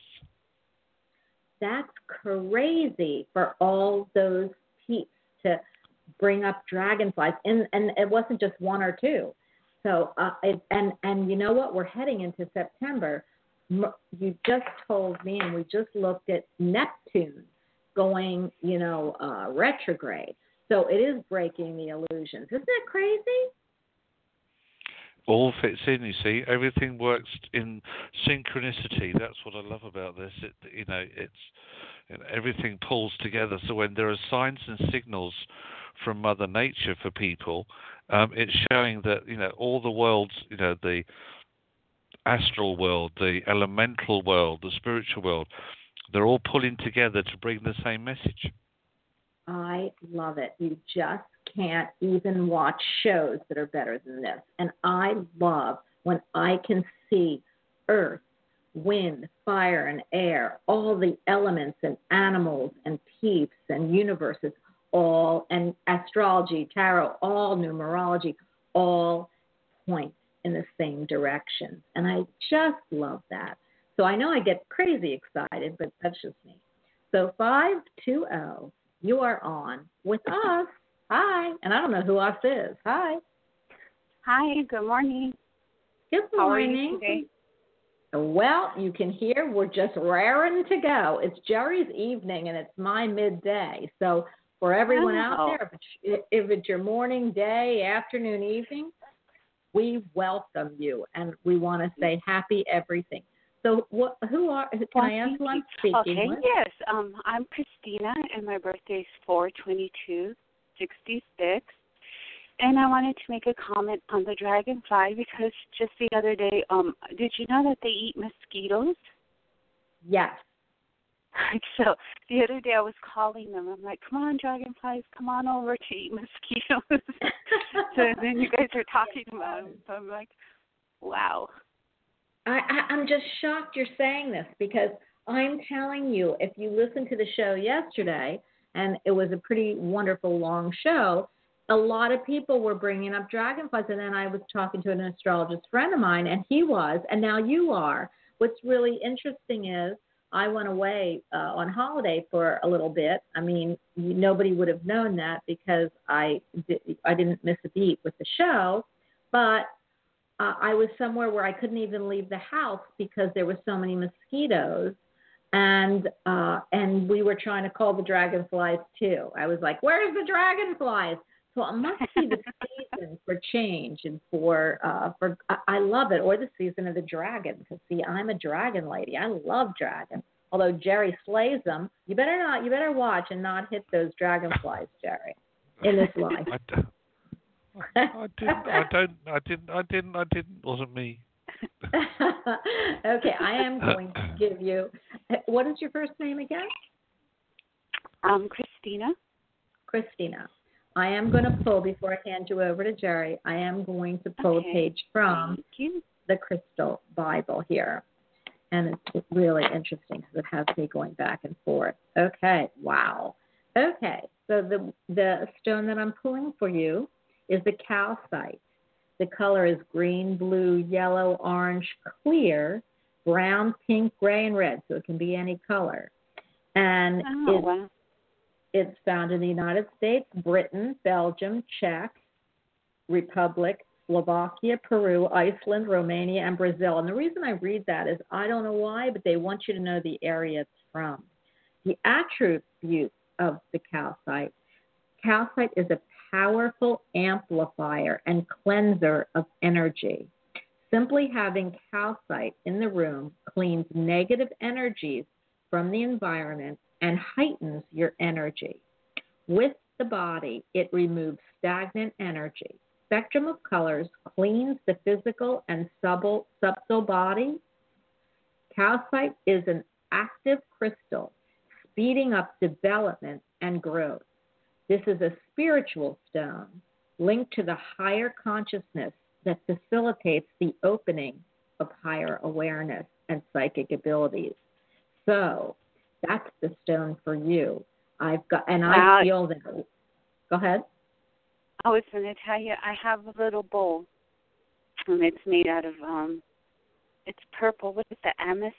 That's crazy for all those peeps to bring up dragonflies, and and it wasn't just one or two. So uh, it, and and you know what? We're heading into September. You just told me, and we just looked at Neptune going, you know, uh, retrograde. So it is breaking the illusions. Isn't that crazy? All fits in. You see, everything works in synchronicity. That's what I love about this. It, you know, it's everything pulls together. So when there are signs and signals from Mother Nature for people, um, it's showing that you know all the worlds, you know, the astral world, the elemental world, the spiritual world, they're all pulling together to bring the same message. I love it. You just can't even watch shows that are better than this. And I love when I can see earth, wind, fire, and air, all the elements and animals and peeps and universes all, and astrology, tarot, all numerology, all point in the same direction. And I just love that. So I know I get crazy excited, but that's just me. So 520, you are on with us. Hi. And I don't know who us is. Hi. Hi, good morning. Good morning. You? Well, you can hear we're just raring to go. It's Jerry's evening and it's my midday. So for everyone out Oh. there, if it's, if it's your morning, day, afternoon, evening, we welcome you and we want to say happy everything. So, what? Who are? Can Well, I ask who I'm speaking Okay, with? yes. Um, I'm Christina, and my birthday is four twenty two sixty six. And I wanted to make a comment on the dragonfly because just the other day, um, did you know that they eat mosquitoes? Yes. so the other day I was calling them. I'm like, "Come on, dragonflies, come on over to eat mosquitoes." so then you guys are talking about them. So I'm like, "Wow." I, I, I'm just shocked you're saying this because I'm telling you, if you listened to the show yesterday, and it was a pretty wonderful long show, a lot of people were bringing up dragonflies. And then I was talking to an astrologist friend of mine, and he was, and now you are. What's really interesting is I went away uh, on holiday for a little bit. I mean, nobody would have known that because I di- I didn't miss a beat with the show, but uh, I was somewhere where I couldn't even leave the house because there were so many mosquitoes, and uh, and we were trying to call the dragonflies too. I was like, "Where's the dragonflies?" So it must be the season for change and for uh, for I- I love it, or the season of the dragon. Because see, I'm a dragon lady. I love dragons. Although Jerry slays them, you better not. You better watch and not hit those dragonflies, Jerry, in this life. I didn't. I don't. I didn't. I didn't. I didn't. Wasn't me. okay, I am going to give you. What is your first name again? Um, Christina. Christina. I am going to pull before I hand you over to Jerry. I am going to pull Okay. a page from the Crystal Bible here, and it's really interesting because it has me going back and forth. Okay, wow. Okay, so the the stone that I'm pulling for you is the calcite. The color is green, blue, yellow, orange, clear, brown, pink, gray, and red. So it can be any color. And Oh, it's, wow. it's found in the United States, Britain, Belgium, Czech, Republic, Slovakia, Peru, Iceland, Romania, and Brazil. And the reason I read that is I don't know why, but they want you to know the area it's from. The attributes of the calcite calcite is a powerful amplifier and cleanser of energy. Simply having calcite in the room cleans negative energies from the environment and heightens your energy. With the body, it removes stagnant energy. Spectrum of colors cleans the physical and subtle, subtle body. Calcite is an active crystal, speeding up development and growth. This is a spiritual stone linked to the higher consciousness that facilitates the opening of higher awareness and psychic abilities. So that's the stone for you. I've got, and. I feel that. Go ahead. I was going to tell you, I have a little bowl, and it's made out of um, it's purple. What is the amethyst?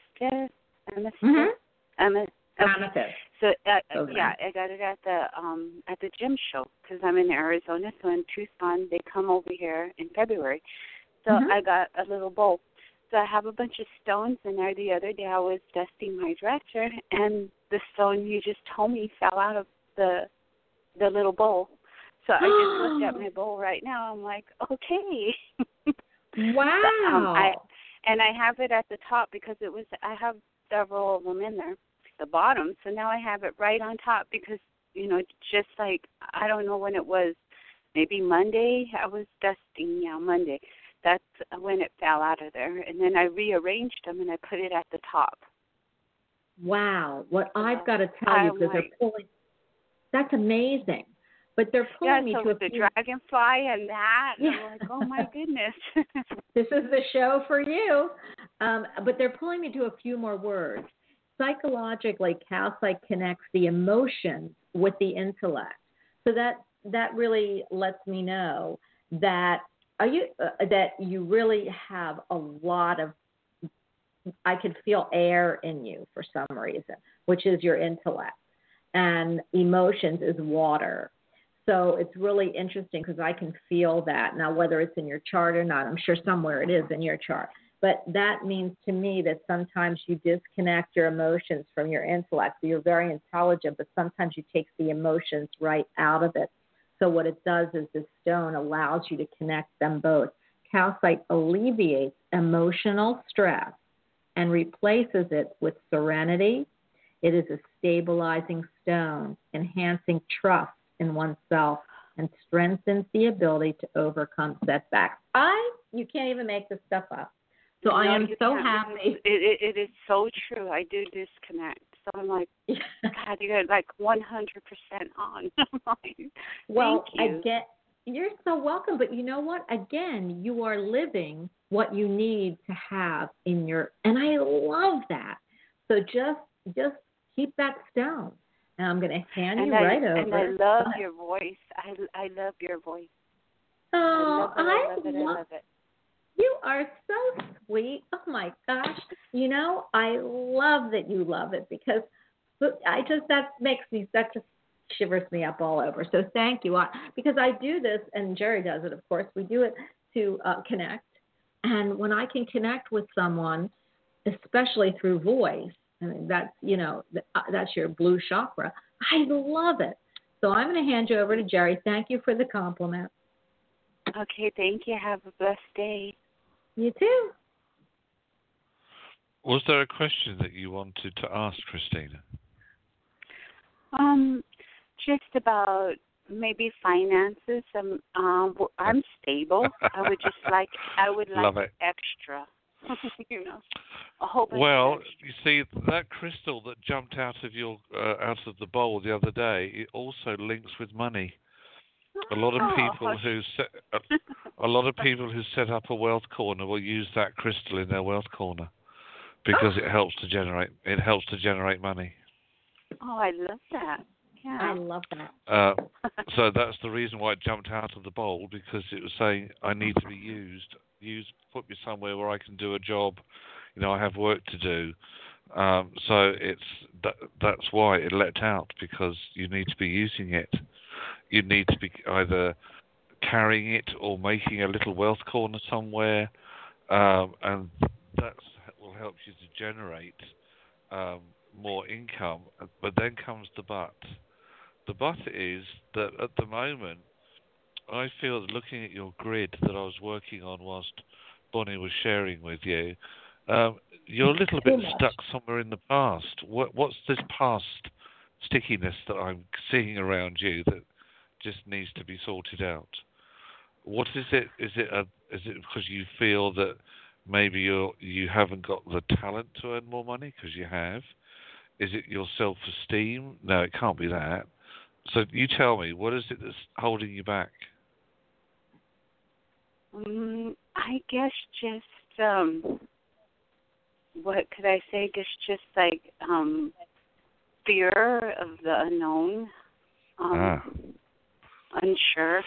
Amethyst. Mm-hmm. Amethyst. Okay. Amethyst. So uh, okay. yeah, I got it at the um at the gem show because I'm in Arizona. So in Tucson, they come over here in February. So mm-hmm. I got a little bowl. So I have a bunch of stones in there. The other day I was dusting my dresser, and the stone you just told me fell out of the the little bowl. So I just looked at my bowl right now. I'm like, okay. Wow. so, um, I, and I have it at the top because it was. I have several of them in there the bottom. So now I have it right on top because, you know, just like I don't know when it was, maybe Monday I was dusting, yeah, Monday. That's when it fell out of there. And then I rearranged them and I put it at the top. Wow. What I've got to tell you because they're pulling that's amazing. But they're pulling yeah, me so to a the few... dragonfly and that. Yeah. I'm like, oh my goodness. this is the show for you. Um, but they're pulling me to a few more words psychologically, calcite connects the emotions with the intellect. So that that really lets me know that are you uh, that you really have a lot of I could feel air in you for some reason, which is your intellect, and emotions is water. So it's really interesting because I can feel that now, whether it's in your chart or not. I'm sure somewhere it is in your chart. But that means to me that sometimes you disconnect your emotions from your intellect. So you're very intelligent, but sometimes you take the emotions right out of it. So what it does is this stone allows you to connect them both. Calcite alleviates emotional stress and replaces it with serenity. It is a stabilizing stone, enhancing trust in oneself and strengthens the ability to overcome setbacks. I you can't even make this stuff up. So no, I am so happy. It, it, it is so true. I do disconnect. So I'm like, God, you're like 100% on. well, I get you're so welcome. But you know what? Again, you are living what you need to have in your, and I love that. So just just keep that stone. And I'm going to hand and you I, right over. And I love your voice. I I love your voice. Oh, I love it. I love it. I love it. You are so sweet. Oh my gosh. You know, I love that you love it because I just, that makes me, that just shivers me up all over. So thank you. I, because I do this, and Jerry does it, of course. We do it to uh, connect. And when I can connect with someone, especially through voice, I mean, that's, you know, uh, that's your blue chakra. I love it. So I'm going to hand you over to Jerry. Thank you for the compliment. Okay, thank you. Have a blessed day. You too. Was there a question that you wanted to ask, Christina? Um, just about maybe finances. Um, um I'm stable. I would just like I would like Love it. extra. you know, a whole well, you see that crystal that jumped out of your uh, out of the bowl the other day. It also links with money. A lot of oh, people who set a, a, lot of people who set up a wealth corner will use that crystal in their wealth corner because oh. it helps to generate it helps to generate money. Oh, I love that. Yeah. I love that. Uh, so that's the reason why it jumped out of the bowl because it was saying I need to be used. Use put me somewhere where I can do a job. You know, I have work to do. Um, so it's that, that's why it leapt out because you need to be using it you need to be either carrying it or making a little wealth corner somewhere, um, and that will help you to generate um, more income. But then comes the but. The but is that at the moment I feel looking at your grid that I was working on whilst Bonnie was sharing with you, um, you're a little bit stuck somewhere in the past. What, what's this past stickiness that I'm seeing around you that just needs to be sorted out? What is it? Is it a, is it because you feel that maybe you you haven't got the talent to earn more money because you have? Is it your self-esteem? No, it can't be that. So you tell me, what is it that's holding you back? Um, I guess just um what could I say? I guess just like um fear of the unknown. Um ah. Unsure.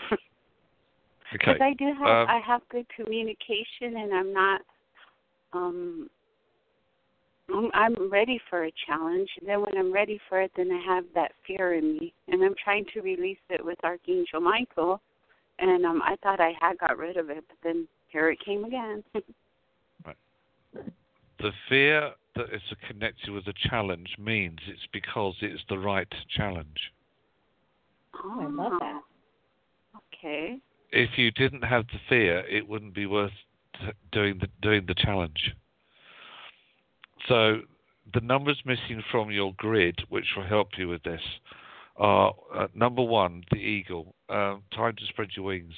Because okay. I do have um, I have good communication and I'm not um I'm, I'm ready for a challenge. And then when I'm ready for it, then I have that fear in me, and I'm trying to release it with Archangel Michael. And um, I thought I had got rid of it, but then here it came again. right. The fear that is connected with the challenge means it's because it's the right challenge. Oh, I love that. Okay. If you didn't have the fear, it wouldn't be worth doing the doing the challenge. So the numbers missing from your grid, which will help you with this, are uh, number one, the eagle. Uh, time to spread your wings.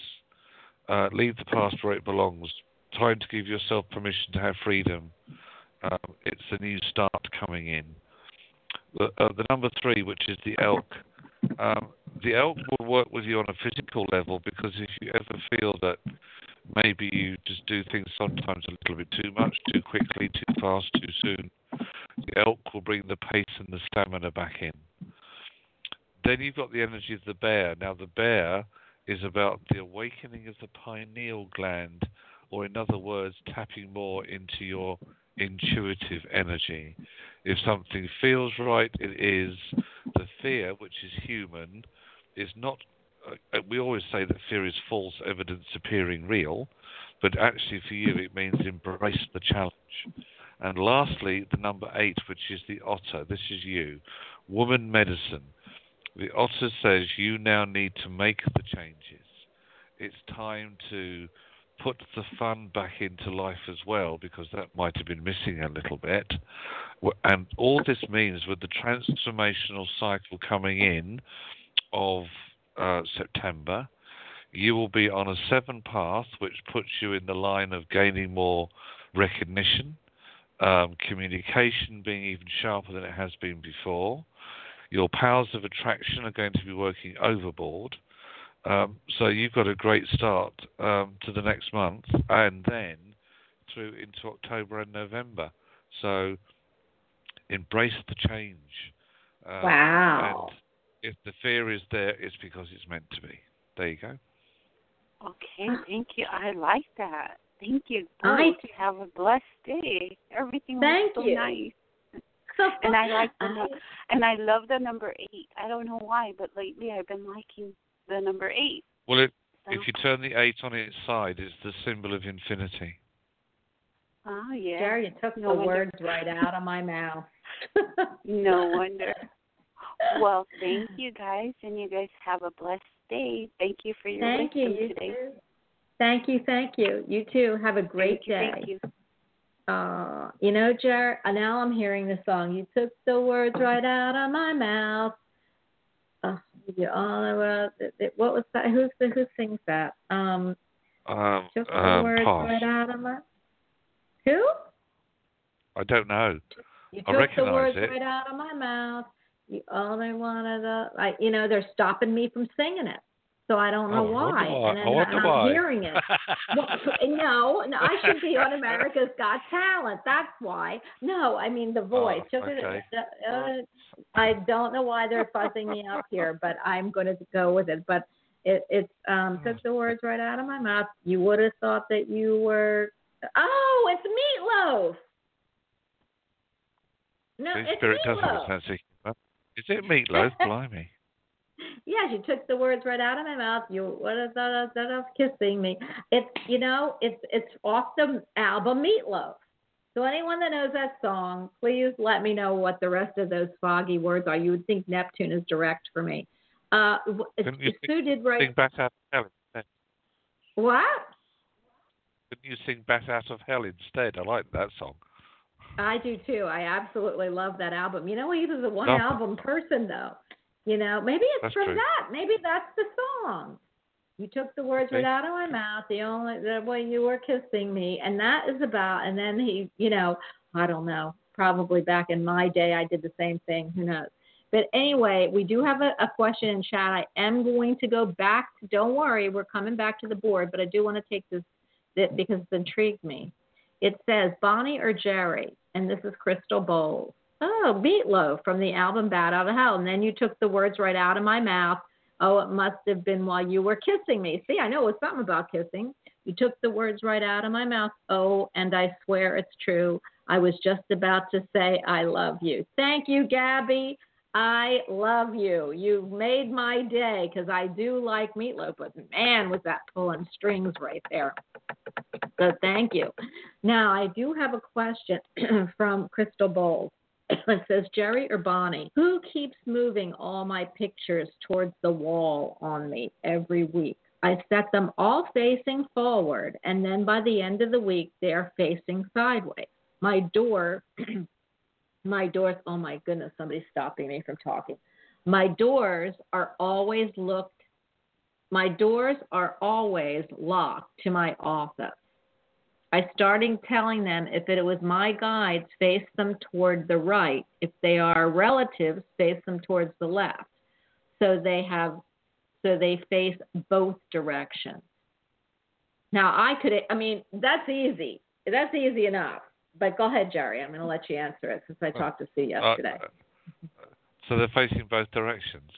Uh, leave the past where it belongs. Time to give yourself permission to have freedom. Um, it's a new start coming in. The, uh, the number three, which is the elk. Um, the elk will work with you on a physical level because if you ever feel that maybe you just do things sometimes a little bit too much, too quickly, too fast, too soon. The elk will bring the pace and the stamina back in. Then you've got the energy of the bear. Now, the bear is about the awakening of the pineal gland, or in other words, tapping more into your intuitive energy. If something feels right, it is. The fear, which is human, is not uh, we always say that fear is false evidence appearing real, but actually for you it means embrace the challenge. And lastly, the number eight, which is the otter. This is you, woman medicine. The otter says you now need to make the changes. It's time to put the fun back into life as well, because that might have been missing a little bit. And all this means with the transformational cycle coming in of uh, September, you will be on a seven path, which puts you in the line of gaining more recognition, um, communication being even sharper than it has been before. Your powers of attraction are going to be working overboard. Um, so you've got a great start um, to the next month and then through into October and November. So embrace the change. Um, wow if the fear is there, it's because it's meant to be. There you go. Okay, thank you. I like that. Thank you. Both. Have a blessed day. Everything thank was so you. nice. and I like the I, and I love the number eight. I don't know why, but lately I've been liking the number eight. Well, it, so. if you turn the eight on its side, it's the symbol of infinity. Ah, oh yeah. Jerry, you took no the wonder. words right out of my mouth. no wonder. Well, thank you guys, and you guys have a blessed day. Thank you for your thank wisdom you, you today. Too. Thank you, thank you. You too. Have a great thank you, day. Thank you. Uh, you know, Jared, now I'm hearing the song. You took the words right out of my mouth. Uh, you all about what was that? Who's the, who sings that? Um, um took the um, words pause. right out of my. Who? I don't know. You I took recognize the words it. right out of my mouth. You only wanted a, I, you know, they're stopping me from singing it. So I don't know oh, why. And then I wonder I'm why. hearing it. well, no, no, I should be on America's Got Talent. That's why. No, I mean the voice. Oh, okay. Uh, I don't know why they're fuzzing me up here, but I'm going to go with it. But it, it's um, took the words right out of my mouth. You would have thought that you were. Oh, it's meatloaf. No, it's spirit meatloaf. does have a sense Is it meatloaf? Blimey. Yeah, she took the words right out of my mouth. You what is that, that of kissing me? It's you know, it's it's off the album Meatloaf. So anyone that knows that song, please let me know what the rest of those foggy words are. You would think Neptune is direct for me. Uh, Couldn't you Sue did write. Think back out What? Couldn't you sing "Bat Out of Hell" instead? I like that song. I do too. I absolutely love that album. You know, he was a one album person though. You know, maybe it's that's from true. that. Maybe that's the song. You took the words right out of my mouth. The only the way you were kissing me, and that is about. And then he, you know, I don't know. Probably back in my day, I did the same thing. Who knows? But anyway, we do have a, a question in chat. I am going to go back. To, don't worry, we're coming back to the board, but I do want to take this, this because it intrigued me. It says Bonnie or Jerry, and this is Crystal Bowles. Oh, Meatloaf from the album Bat Out of Hell. And then you took the words right out of my mouth. Oh, it must have been while you were kissing me. See, I know it was something about kissing. You took the words right out of my mouth. Oh, and I swear it's true. I was just about to say I love you. Thank you, Gabby. I love you. You've made my day because I do like meatloaf, but man, was that pulling strings right there. So thank you. Now, I do have a question from Crystal Bowles. It says, Jerry or Bonnie, who keeps moving all my pictures towards the wall on me every week? I set them all facing forward, and then by the end of the week, they are facing sideways. My door my doors, oh my goodness, somebody's stopping me from talking. My doors are always looked, my doors are always locked to my office. I started telling them if it was my guides, face them toward the right. If they are relatives, face them towards the left. So they have, so they face both directions. Now I could, I mean, that's easy. That's easy enough. But go ahead, Jerry. I'm going to let you answer it since I talked to Sue yesterday. Uh, so they're facing both directions.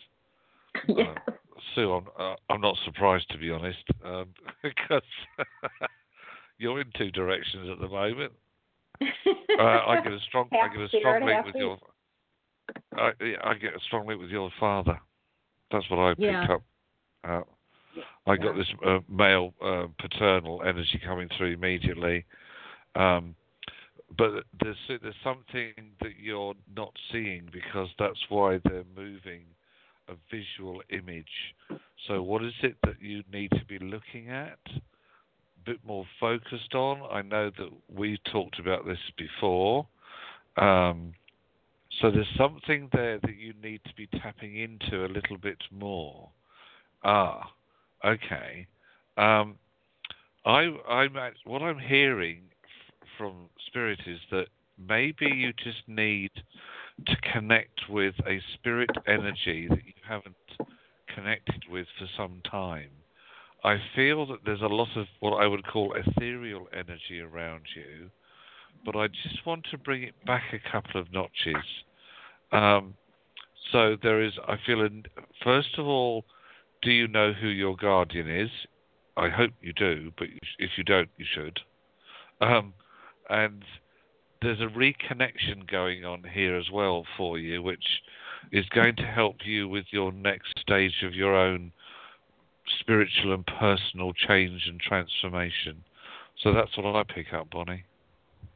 yes. Uh, Sue, I'm, uh, I'm not surprised to be honest, um, because you're in two directions at the moment. Uh, I get a strong, I get a strong link with your, I, I get a strong link with your father. That's what I picked yeah. up. Uh, I got this uh, male uh, paternal energy coming through immediately. Um, but there's there's something that you're not seeing because that's why they're moving a visual image. So what is it that you need to be looking at? A bit more focused on. I know that we talked about this before. Um, so there's something there that you need to be tapping into a little bit more. Ah, okay. Um, I, I'm at, what I'm hearing from spirit is that maybe you just need to connect with a spirit energy that you haven't connected with for some time. I feel that there's a lot of what I would call ethereal energy around you, but I just want to bring it back a couple of notches. Um, so there is, I feel, first of all, do you know who your guardian is? I hope you do, but if you don't, you should. Um, and there's a reconnection going on here as well for you, which is going to help you with your next stage of your own spiritual and personal change and transformation. So that's what I pick up, Bonnie.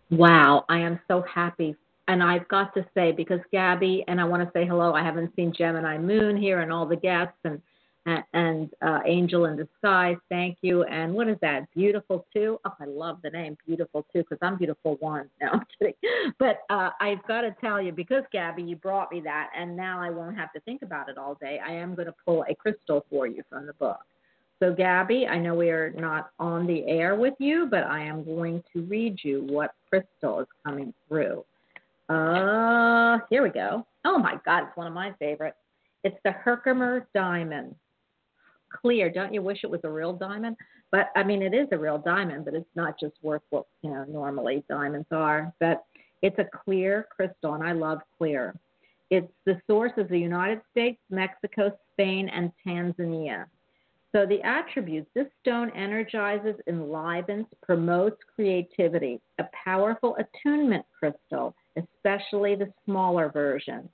Wow, I am so happy. And I've got to say, because Gabby, and I want to say hello, I haven't seen Gemini Moon here and all the guests, and and, uh, Angel in Disguise. Thank you. And what is that? Beautiful too. Oh, I love the name Beautiful too because I'm beautiful one. No, I'm kidding. But uh, I've got to tell you because Gabby, you brought me that, and now I won't have to think about it all day. I am going to pull a crystal for you from the book. So, Gabby, I know we are not on the air with you, but I am going to read you what crystal is coming through. Uh, here we go. Oh my God, it's one of my favorites. It's the Herkimer Diamond clear. Don't you wish it was a real diamond? But I mean, it is a real diamond, but it's not just worth what you know normally diamonds are. But it's a clear crystal, and I love clear. It's the source of the United States, Mexico, Spain, and Tanzania. So the attributes this stone energizes, enlivens, promotes creativity, a powerful attunement crystal, especially the smaller version,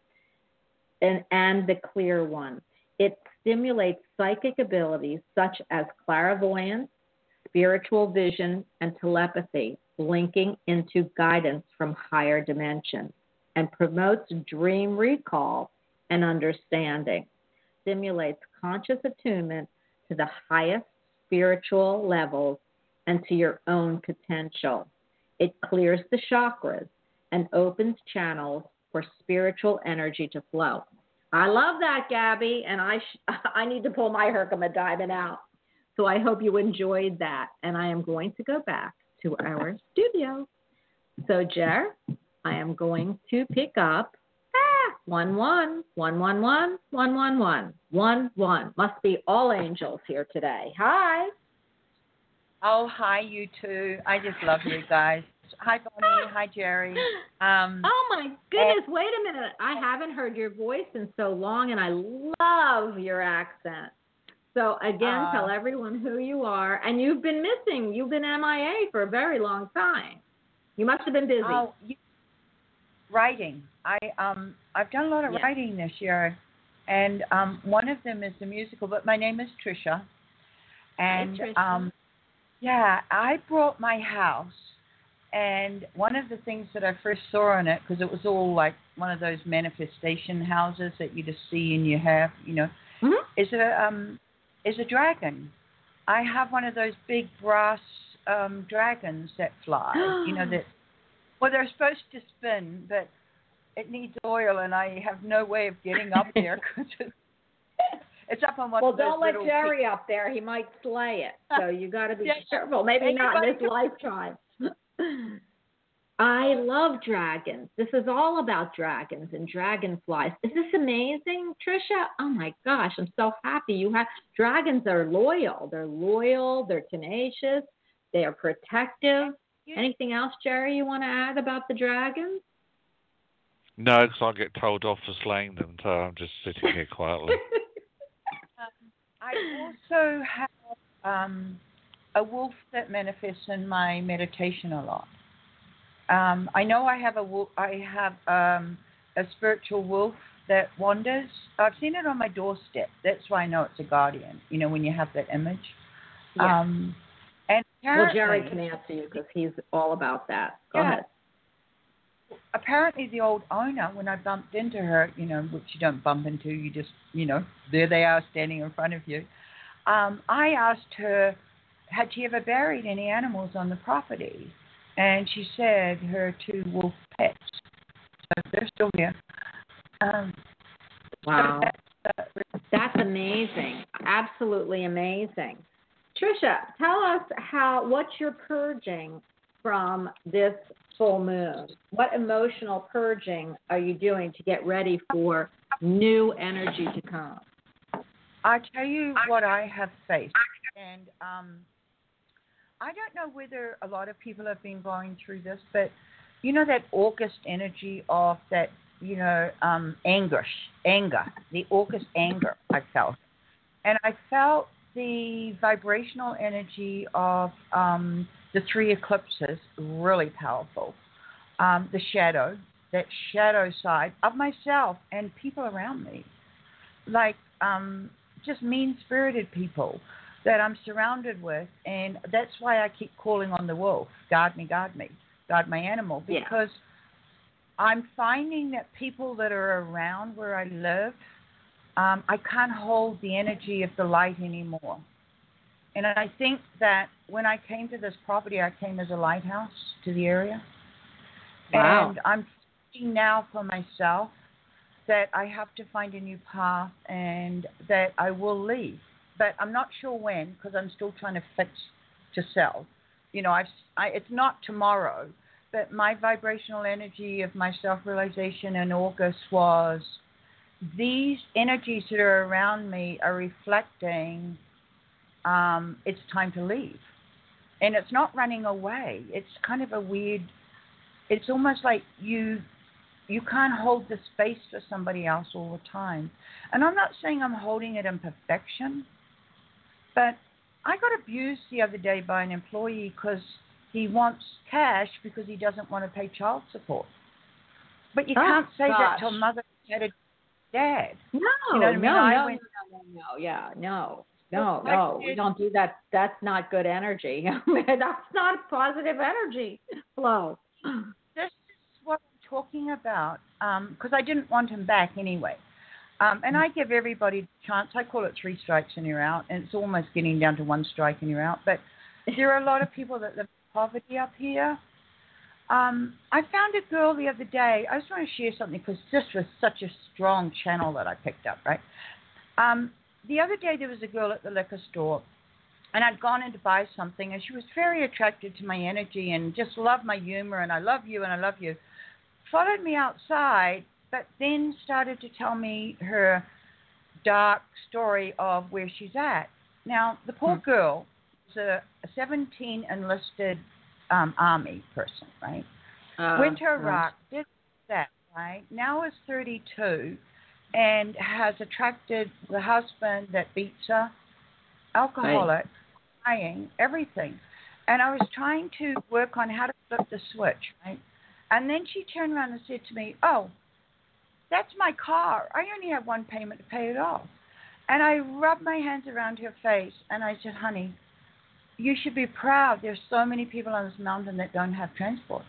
and, and the clear one. It stimulates psychic abilities such as clairvoyance, spiritual vision, and telepathy, linking into guidance from higher dimensions, and promotes dream recall and understanding. Stimulates conscious attunement to the highest spiritual levels and to your own potential. It clears the chakras and opens channels for spiritual energy to flow. I love that, Gabby, and I sh- I need to pull my Herkimer diamond out. So I hope you enjoyed that, and I am going to go back to our studio. So, Jer, I am going to pick up ah, one one one one one one one one one one. Must be all angels here today. Hi. Oh, hi, you two. I just love you guys. Hi, Bonnie. Hi, Jerry. Um, oh my goodness! Wait a minute. I haven't heard your voice in so long, and I love your accent. So again, uh, tell everyone who you are, and you've been missing. You've been MIA for a very long time. You must have been busy. Oh, you, writing. I um I've done a lot of writing this year, and um one of them is the musical. But my name is Trisha, and Hi, Trisha. um yeah, I brought my house and one of the things that I first saw in it, because it was all like one of those manifestation houses that you just see and you have, you know, mm-hmm. is a um, is a dragon. I have one of those big brass um, dragons that fly. you know that. Well, they're supposed to spin, but it needs oil, and I have no way of getting up there because it's, it's up on one. Well, don't let Jerry up there; he might slay it. So you got to be Yeah, careful. Maybe not in this lifetime. I love dragons. This is all about dragons and dragonflies. Is this amazing, Trisha? Oh my gosh, I'm so happy you have dragons are loyal. They're loyal, they're tenacious, they are protective. Anything else, Jerry, you want to add about the dragons? No, because I get told off for slaying them, so I'm just sitting here quietly. I also have um, a wolf that manifests in my meditation a lot. Um, I know I have a wolf, I have um, a spiritual wolf that wanders. I've seen it on my doorstep. That's why I know it's a guardian. You know when you have that image. Yeah. Um, and well, Jerry can answer you because he's all about that. Go Yeah. ahead. apparently the old owner, when I bumped into her, you know, which you don't bump into, you just, you know, there they are standing in front of you. Um, I asked her, had she ever buried any animals on the property? And she said her two wolf pets. So they're still here. Um, so Wow. that's, uh, That's amazing. Absolutely amazing. Trisha, tell us how what you're purging from this full moon. What emotional purging are you doing to get ready for new energy to come? I tell you what I have faced, and um, I don't know whether a lot of people have been going through this, but you know that August energy of that, you know, um, anguish, anger, the August anger I felt, and I felt the vibrational energy of um, the three eclipses really powerful. Um, the shadow, that shadow side of myself and people around me, like um, just mean spirited people that I'm surrounded with. And that's why I keep calling on the wolf guard me, guard me, guard my animal. Yeah. Because I'm finding that people that are around where I live, um, I can't hold the energy of the light anymore. And I think that when I came to this property, I came as a lighthouse to the area. Wow. And I'm thinking now for myself that I have to find a new path and that I will leave. But I'm not sure when because I'm still trying to fix to sell. You know, I've, I, it's not tomorrow, but my vibrational energy of my self realization in August was these energies that are around me are reflecting um, it's time to leave. And it's not running away. It's kind of a weird, it's almost like you you can't hold the space for somebody else all the time. And I'm not saying I'm holding it in perfection, but I got abused the other day by an employee because he wants cash because he doesn't want to pay child support. But you Oh, can't say gosh. that to a mother and a dad. No, You know what I mean? no, I no, went- no, no, no, yeah, no, no, no. We don't do that. That's not good energy. That's not positive energy flow. this is what I'm talking about um, because I didn't want him back anyway. Um, and I give everybody a chance. I call it three strikes and you're out, and it's almost getting down to one strike and you're out. But there are a lot of people that live in poverty up here. Um, I found a girl the other day. I just want to share something because this was such a strong channel that I picked up, right? Um, the other day there was a girl at the liquor store, and I'd gone in to buy something, and she was very attracted to my energy and just loved my humor, and I love you, and I love you. Followed me outside, but then started to tell me her dark story of where she's at. Now, the poor hmm. girl is a 17 enlisted um, army person, right? Uh, Went to Iraq, right. did that, right? Now is 32 and has attracted the husband that beats her, alcoholic, right. crying, everything. And I was trying to work on how to flip the switch, right? And then she turned around and said to me, Oh, that's my car. I only have one payment to pay it off. And I rubbed my hands around her face and I said, Honey, you should be proud. There's so many people on this mountain that don't have transport.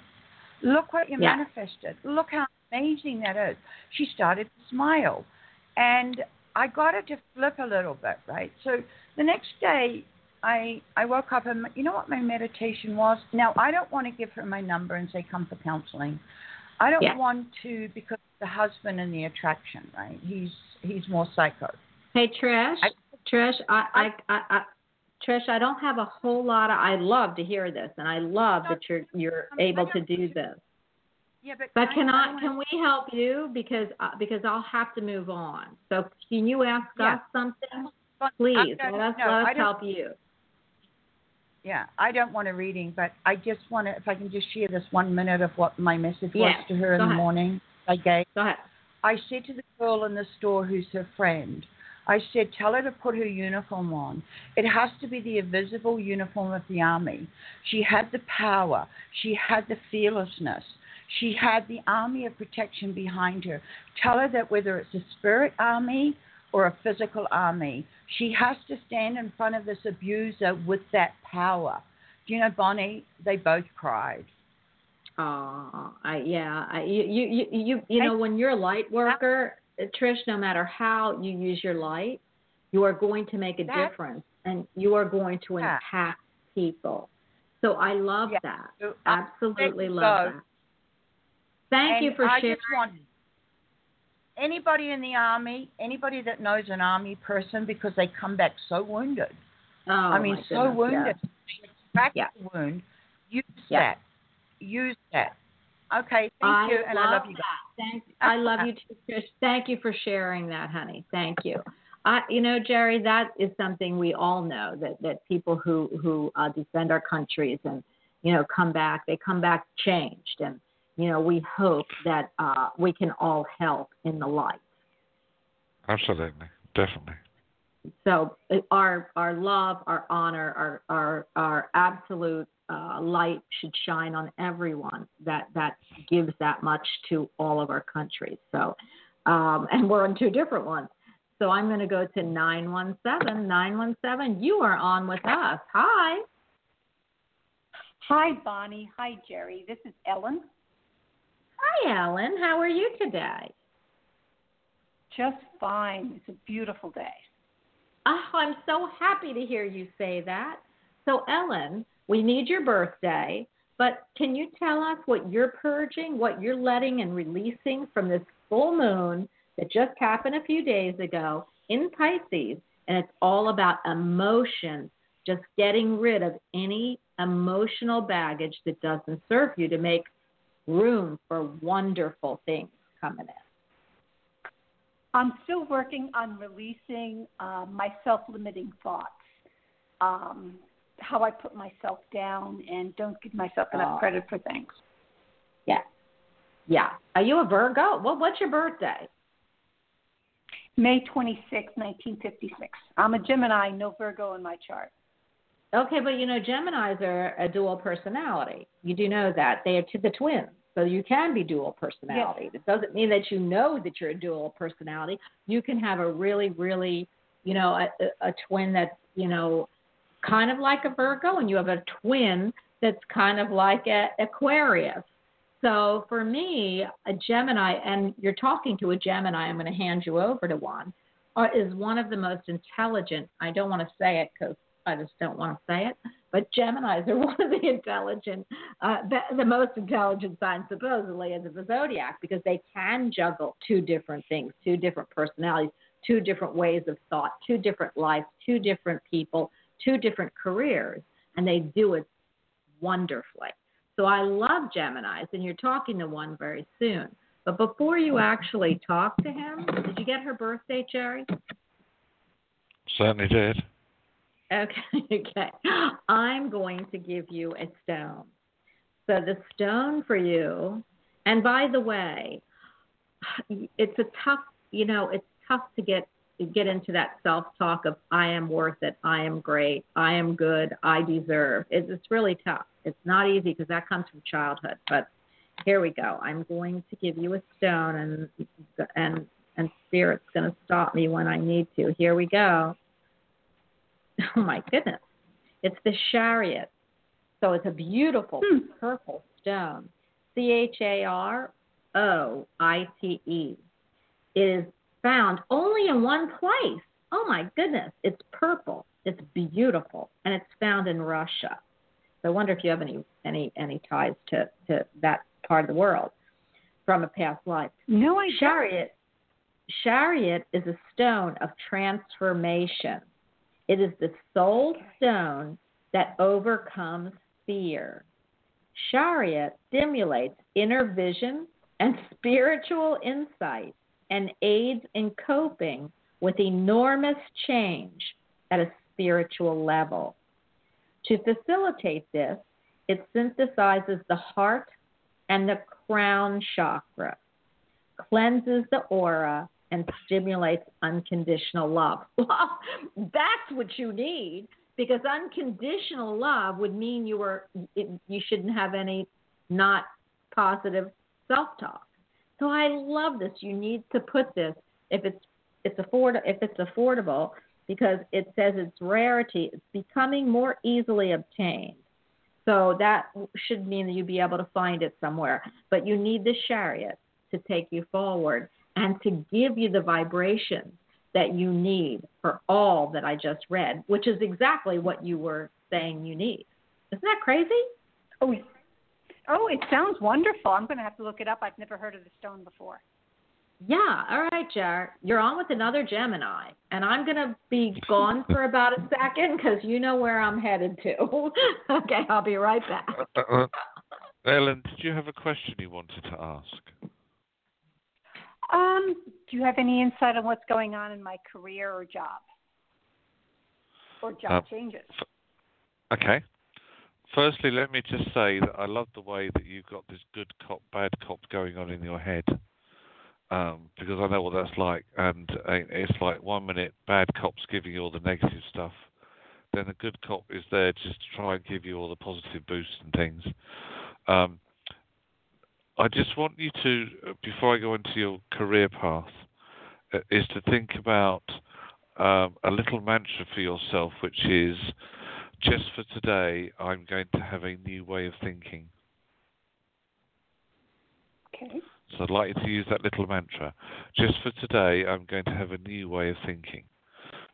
Look what you yeah. manifested. Look how amazing that is. She started to smile. And I got her to flip a little bit, right? So the next day, I I woke up and you know what my meditation was. Now I don't want to give her my number and say come for counseling. I don't yeah. want to because the husband and the attraction, right? He's he's more psycho. Hey Trish, I, Trish, I, I, I, I Trish, I don't have a whole lot of. I love to hear this, and I love that you're you're able to do this. Yeah, but, but can I, can we help you because uh, because I'll have to move on. So can you ask yeah. us something, please? Let us no, let us help you. Yeah, I don't want a reading, but I just want to. If I can just share this one minute of what my message was to her in the morning. I gave. Go ahead. I said to the girl in the store who's her friend, I said, tell her to put her uniform on. It has to be the invisible uniform of the army. She had the power, she had the fearlessness, she had the army of protection behind her. Tell her that whether it's a spirit army or a physical army, she has to stand in front of this abuser with that power. Do you know, Bonnie? They both cried. Oh, I yeah. I, you you you you know when you're a light worker, Trish, no matter how you use your light, you are going to make a That's, difference and you are going to yeah. impact people. So I love yeah. that. Oh, Absolutely love that. Thank and you for I sharing. Anybody in the army, anybody that knows an army person because they come back so wounded. Oh, I mean, so goodness, wounded. Yeah. Back yeah. wound. Use that. Use that. Okay, thank I you, and I love you guys. Thank, I love you too, Trish. Thank you for sharing that, honey. Thank you. I, you know, Jerry, that is something we all know that that people who who uh, defend our countries and you know come back, they come back changed, and you know we hope that uh, we can all help in the light. Absolutely, definitely. So our our love, our honor, our our our absolute uh, light should shine on everyone that that gives that much to all of our countries. So, um, and we're on two different ones. So I'm going to go to 917. 917, you are on with us. Hi. Hi, Bonnie. Hi, Jerry. This is Ellen. Hi, Ellen. How are you today? Just fine. It's a beautiful day. Oh, I'm so happy to hear you say that. So, Ellen, we need your birthday, but can you tell us what you're purging, what you're letting and releasing from this full moon that just happened a few days ago in Pisces? And it's all about emotion, just getting rid of any emotional baggage that doesn't serve you to make room for wonderful things coming in. I'm still working on releasing uh, my self limiting thoughts. Um, how I put myself down and don't give myself enough oh. credit for things. Yeah. Yeah. Are you a Virgo? Well, what's your birthday? May 26, 1956. I'm a Gemini, no Virgo in my chart. Okay, but you know, Geminis are a dual personality. You do know that. They are to the twins. So you can be dual personality. Yes. It doesn't mean that you know that you're a dual personality. You can have a really, really, you know, a, a twin that's, you know, kind of like a Virgo, and you have a twin that's kind of like a Aquarius. So for me, a Gemini, and you're talking to a Gemini, I'm going to hand you over to one, is one of the most intelligent. I don't want to say it because I just don't want to say it, but Geminis are one of the intelligent, uh, the, the most intelligent signs supposedly of the zodiac because they can juggle two different things, two different personalities, two different ways of thought, two different lives, two different people, two different careers, and they do it wonderfully. So I love Geminis, and you're talking to one very soon. But before you actually talk to him, did you get her birthday, Jerry? Certainly did. Okay, okay. I'm going to give you a stone. So the stone for you, and by the way, it's a tough, you know, it's tough to get get into that self-talk of I am worth it, I am great, I am good, I deserve. It's, it's really tough. It's not easy because that comes from childhood. But here we go. I'm going to give you a stone, and and and spirit's going to stop me when I need to. Here we go. Oh my goodness. It's the charoite. So it's a beautiful hmm. purple stone. C H A R O I T E. It is found only in one place. Oh my goodness. It's purple. It's beautiful. And it's found in Russia. So I wonder if you have any any any ties to, to that part of the world from a past life. No, I Charoite Charoite is a stone of transformation. It is the soul stone that overcomes fear. Charoite stimulates inner vision and spiritual insight and aids in coping with enormous change at a spiritual level. To facilitate this, it synthesizes the heart and the crown chakra, cleanses the aura, and stimulates unconditional love. Well, that's what you need because unconditional love would mean you were you shouldn't have any not positive self-talk. So I love this. You need to put this if it's it's afford if it's affordable because it says its rarity it's becoming more easily obtained. So that should mean that you'll be able to find it somewhere. But you need the charoite to take you forward and to give you the vibrations that you need for all that I just read, which is exactly what you were saying you need. Isn't that crazy? Oh, oh, it sounds wonderful. I'm going to have to look it up. I've never heard of the stone before. Yeah, all right, Jared. You're on with another Gemini, and I'm going to be gone for about a second because you know where I'm headed to. okay, I'll be right back. Uh, uh, Ellen, did you have a question you wanted to ask? Um, do you have any insight on what's going on in my career or job? Or job uh, changes? Okay. Firstly, let me just say that I love the way that you've got this good cop, bad cop going on in your head. Um, because I know what that's like, and uh, it's like one minute bad cops giving you all the negative stuff, then the good cop is there just to try and give you all the positive boosts and things. Um, I just want you to, before I go into your career path, uh, is to think about um, a little mantra for yourself, which is just for today, I'm going to have a new way of thinking. Okay. So I'd like you to use that little mantra. Just for today, I'm going to have a new way of thinking.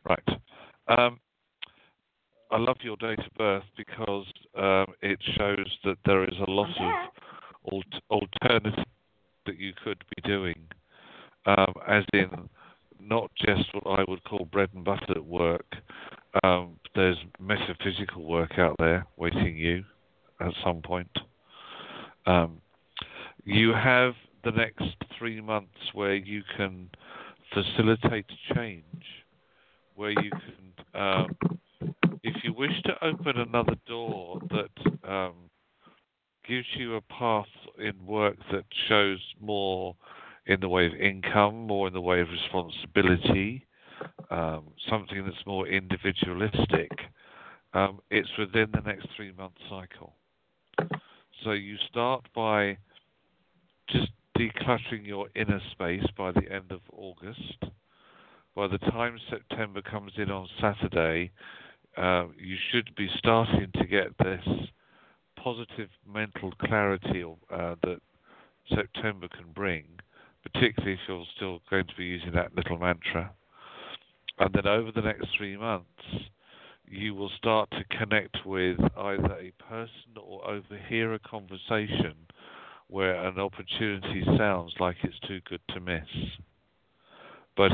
Right. Um, I love your date of birth because um, it shows that there is a lot of alternative that you could be doing, um, as in not just what I would call bread and butter work. Um, there's metaphysical work out there waiting you at some point. Um, you have the next three months where you can facilitate change, where you can, um, if you wish to open another door that um, gives you a path in work that shows more in the way of income, more in the way of responsibility, um, something that's more individualistic, um, it's within the next three month cycle. So you start by just decluttering your inner space by the end of August. By the time September comes in on Saturday, uh, you should be starting to get this positive mental clarity uh, that September can bring, particularly if you're still going to be using that little mantra. And then over the next three months, you will start to connect with either a person or overhear a conversation where an opportunity sounds like it's too good to miss. But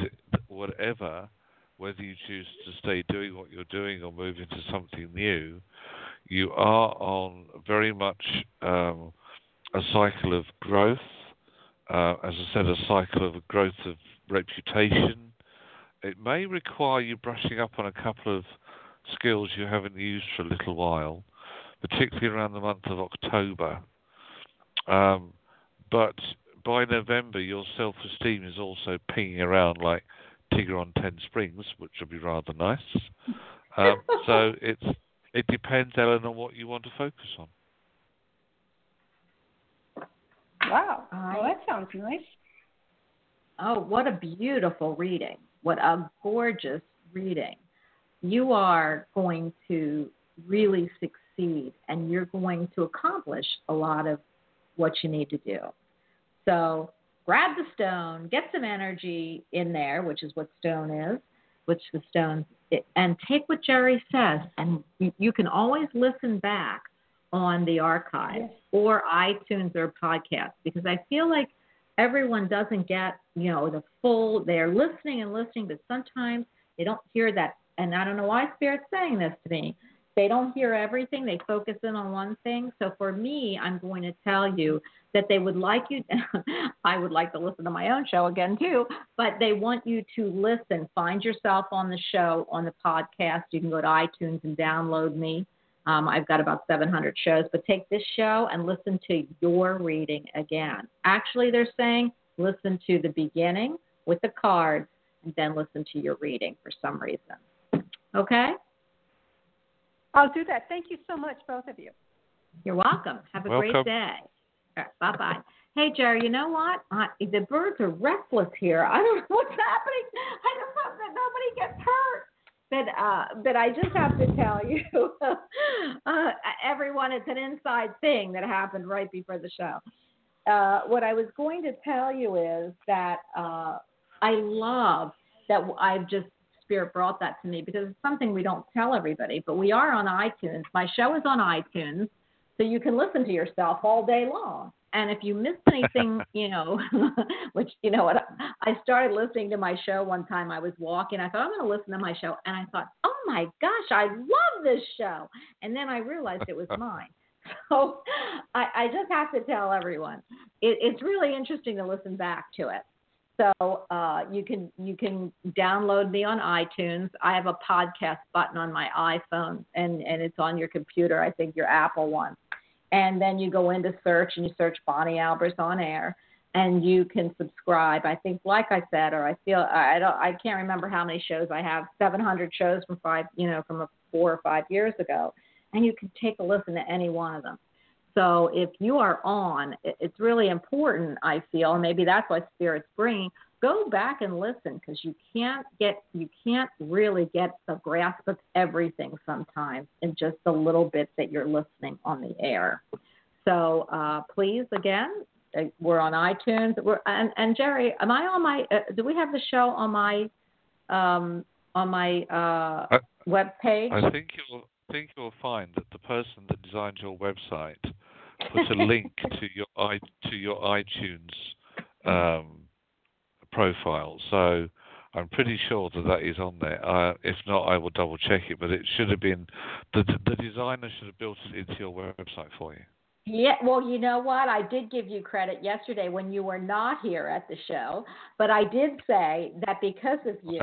whatever, whether you choose to stay doing what you're doing or move into something new, you are on very much um, a cycle of growth. Uh, as I said, a cycle of growth of reputation. It may require you brushing up on a couple of skills you haven't used for a little while, particularly around the month of October. Um, but by November, your self esteem is also pinging around like Tigger on Ten Springs, which would be rather nice. Um, so it's it depends, Ellen, on what you want to focus on. Wow. Well, that sounds nice. Oh, what a beautiful reading. What a gorgeous reading. You are going to really succeed and you're going to accomplish a lot of what you need to do. So grab the stone, get some energy in there, which is what stone is, which the stone, and take what Jerry says. And you, you can always listen back on the archive yes. or iTunes or podcast because I feel like everyone doesn't get, you know, the full, they're listening and listening, but sometimes they don't hear that. And I don't know why Spirit's saying this to me they don't hear everything, they focus in on one thing. So for me, I'm going to tell you that they would like you, I would like to listen to my own show again too, but they want you to listen. Find yourself on the show, on the podcast. You can go to iTunes and download me. Um, I've got about 700 shows, but take this show and listen to your reading again. Actually, they're saying listen to the beginning with the cards and then listen to your reading for some reason. Okay? I'll do that. Thank you so much, both of you. You're welcome. Have a welcome. great day. Right, bye bye. Hey, Jerry, you know what? Uh, the birds are restless here. I don't know what's happening. I don't know that nobody gets hurt. But uh, but I just have to tell you, uh, everyone, it's an inside thing that happened right before the show. Uh, what I was going to tell you is that uh, I love that I've just Spirit brought that to me because it's something we don't tell everybody, but we are on iTunes. My show is on iTunes, so you can listen to yourself all day long. And if you miss anything, you know, which, you know what, I started listening to my show one time. I was walking. I thought, I'm going to listen to my show. And I thought, oh my gosh, I love this show. And then I realized it was mine. So I, I just have to tell everyone, it, it's really interesting to listen back to it. So uh, you can you can download me on iTunes. I have a podcast button on my iPhone, and and it's on your computer. I think your Apple one. And then you go into search and you search Bonnie Albers on air, and you can subscribe. I think, like I said, or I feel I don't I can't remember how many shows I have. 700 shows from five you know from a four or five years ago, and you can take a listen to any one of them. So if you are on, it's really important, I feel, and maybe that's why Spirit's bringing. Go back and listen because you can't get you can't really get the grasp of everything sometimes in just the little bit that you're listening on the air. So uh, please, again, uh, we're on iTunes. We're and, and Jerry, am I on my? Uh, do we have the show on my um, on my uh, I, web page? I think you'll think you'll find that the person that designed your website put a link to your i to your iTunes um, profile. So I'm pretty sure that that is on there. Uh, if not, I will double check it. But it should have been the the designer should have built it into your website for you. Yeah, well, you know what? I did give you credit yesterday when you were not here at the show, but I did say that because of you,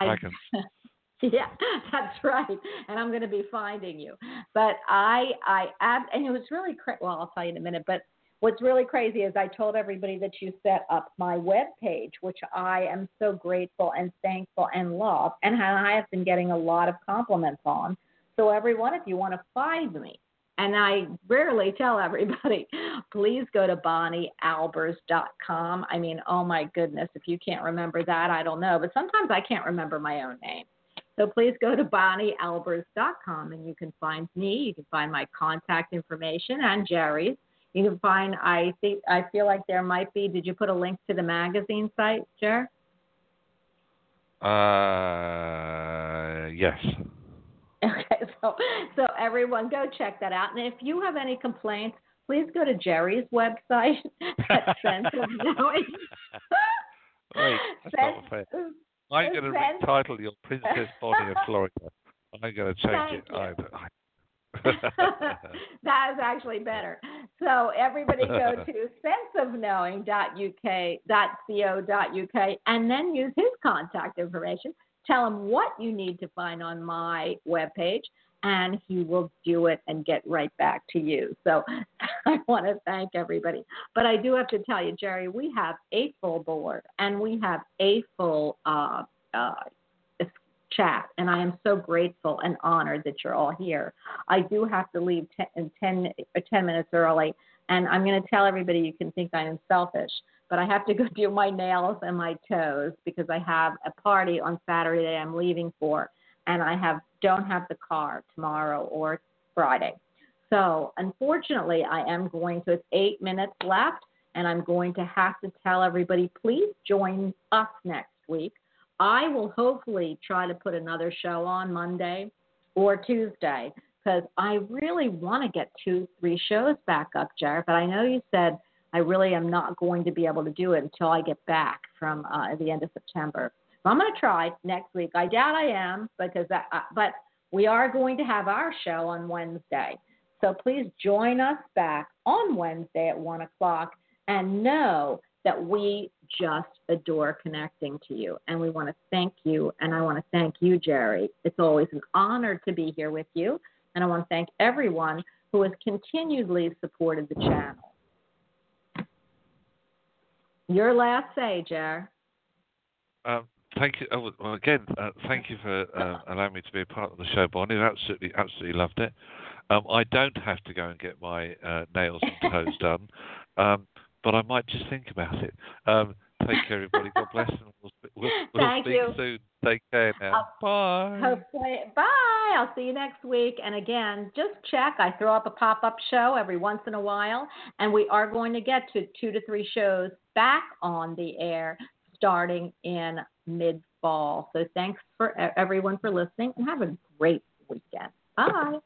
dragons. Yeah, that's right. And I'm going to be finding you. But I, I, and it was really cra- well. I'll tell you in a minute. But what's really crazy is I told everybody that you set up my web page, which I am so grateful and thankful and love, and I have been getting a lot of compliments on. So everyone, if you want to find me, and I rarely tell everybody, please go to BonnieAlbers.com. I mean, oh my goodness, if you can't remember that, I don't know. But sometimes I can't remember my own name. So please go to BonnieAlbers.com and you can find me. You can find my contact information and Jerry's. You can find. I think. I feel like there might be. Did you put a link to the magazine site, Jer? Uh, yes. Okay, so so everyone go check that out. And if you have any complaints, please go to Jerry's website at Sense of Knowing. Wait, that's not fair. I'm going to retitle your Princess Bonnie of Florida. I'm going to change Thank it. I, that is actually better. So everybody go to senseofknowing.uk.co.uk and then use his contact information. Tell him what you need to find on my webpage, and he will do it and get right back to you. So I want to thank everybody. But I do have to tell you, Jerry, we have a full board and we have a full uh, uh, chat, and I am so grateful and honored that you're all here. I do have to leave 10, 10, uh, 10 minutes early, and I'm going to tell everybody you can think I am selfish, but I have to go do my nails and my toes because I have a party on Saturday I'm leaving for, and I have don't have the car tomorrow or Friday. So unfortunately, I am going to. It's eight minutes left, and I'm going to have to tell everybody please join us next week I will hopefully try to put another show on Monday or Tuesday because I really want to get two, three shows back up, Jared. But I know you said I really am not going to be able to do it until I get back from uh, the end of September. I'm going to try next week. I doubt I am because that, uh, but we are going to have our show on Wednesday. So please join us back on Wednesday at one o'clock and know that we just adore connecting to you. And we want to thank you. And I want to thank you, Jerry. It's always an honor to be here with you. And I want to thank everyone who has continually supported the channel. Your last say, Jer. Um, thank you. Oh, well, again, uh, thank you for uh, allowing me to be a part of the show, Bonnie. Absolutely, absolutely loved it. Um, I don't have to go and get my uh, nails and toes done. Um, but I might just think about it. Um, take care, everybody. God bless, and we'll, we'll, we'll Thank speak you. soon. Take care now. Bye. Hopefully, bye. I'll see you next week. And again, just check. I throw up a pop up show every once in a while, and we are going to get to two to three shows back on the air starting in mid fall. So thanks for everyone for listening, and have a great weekend. Bye.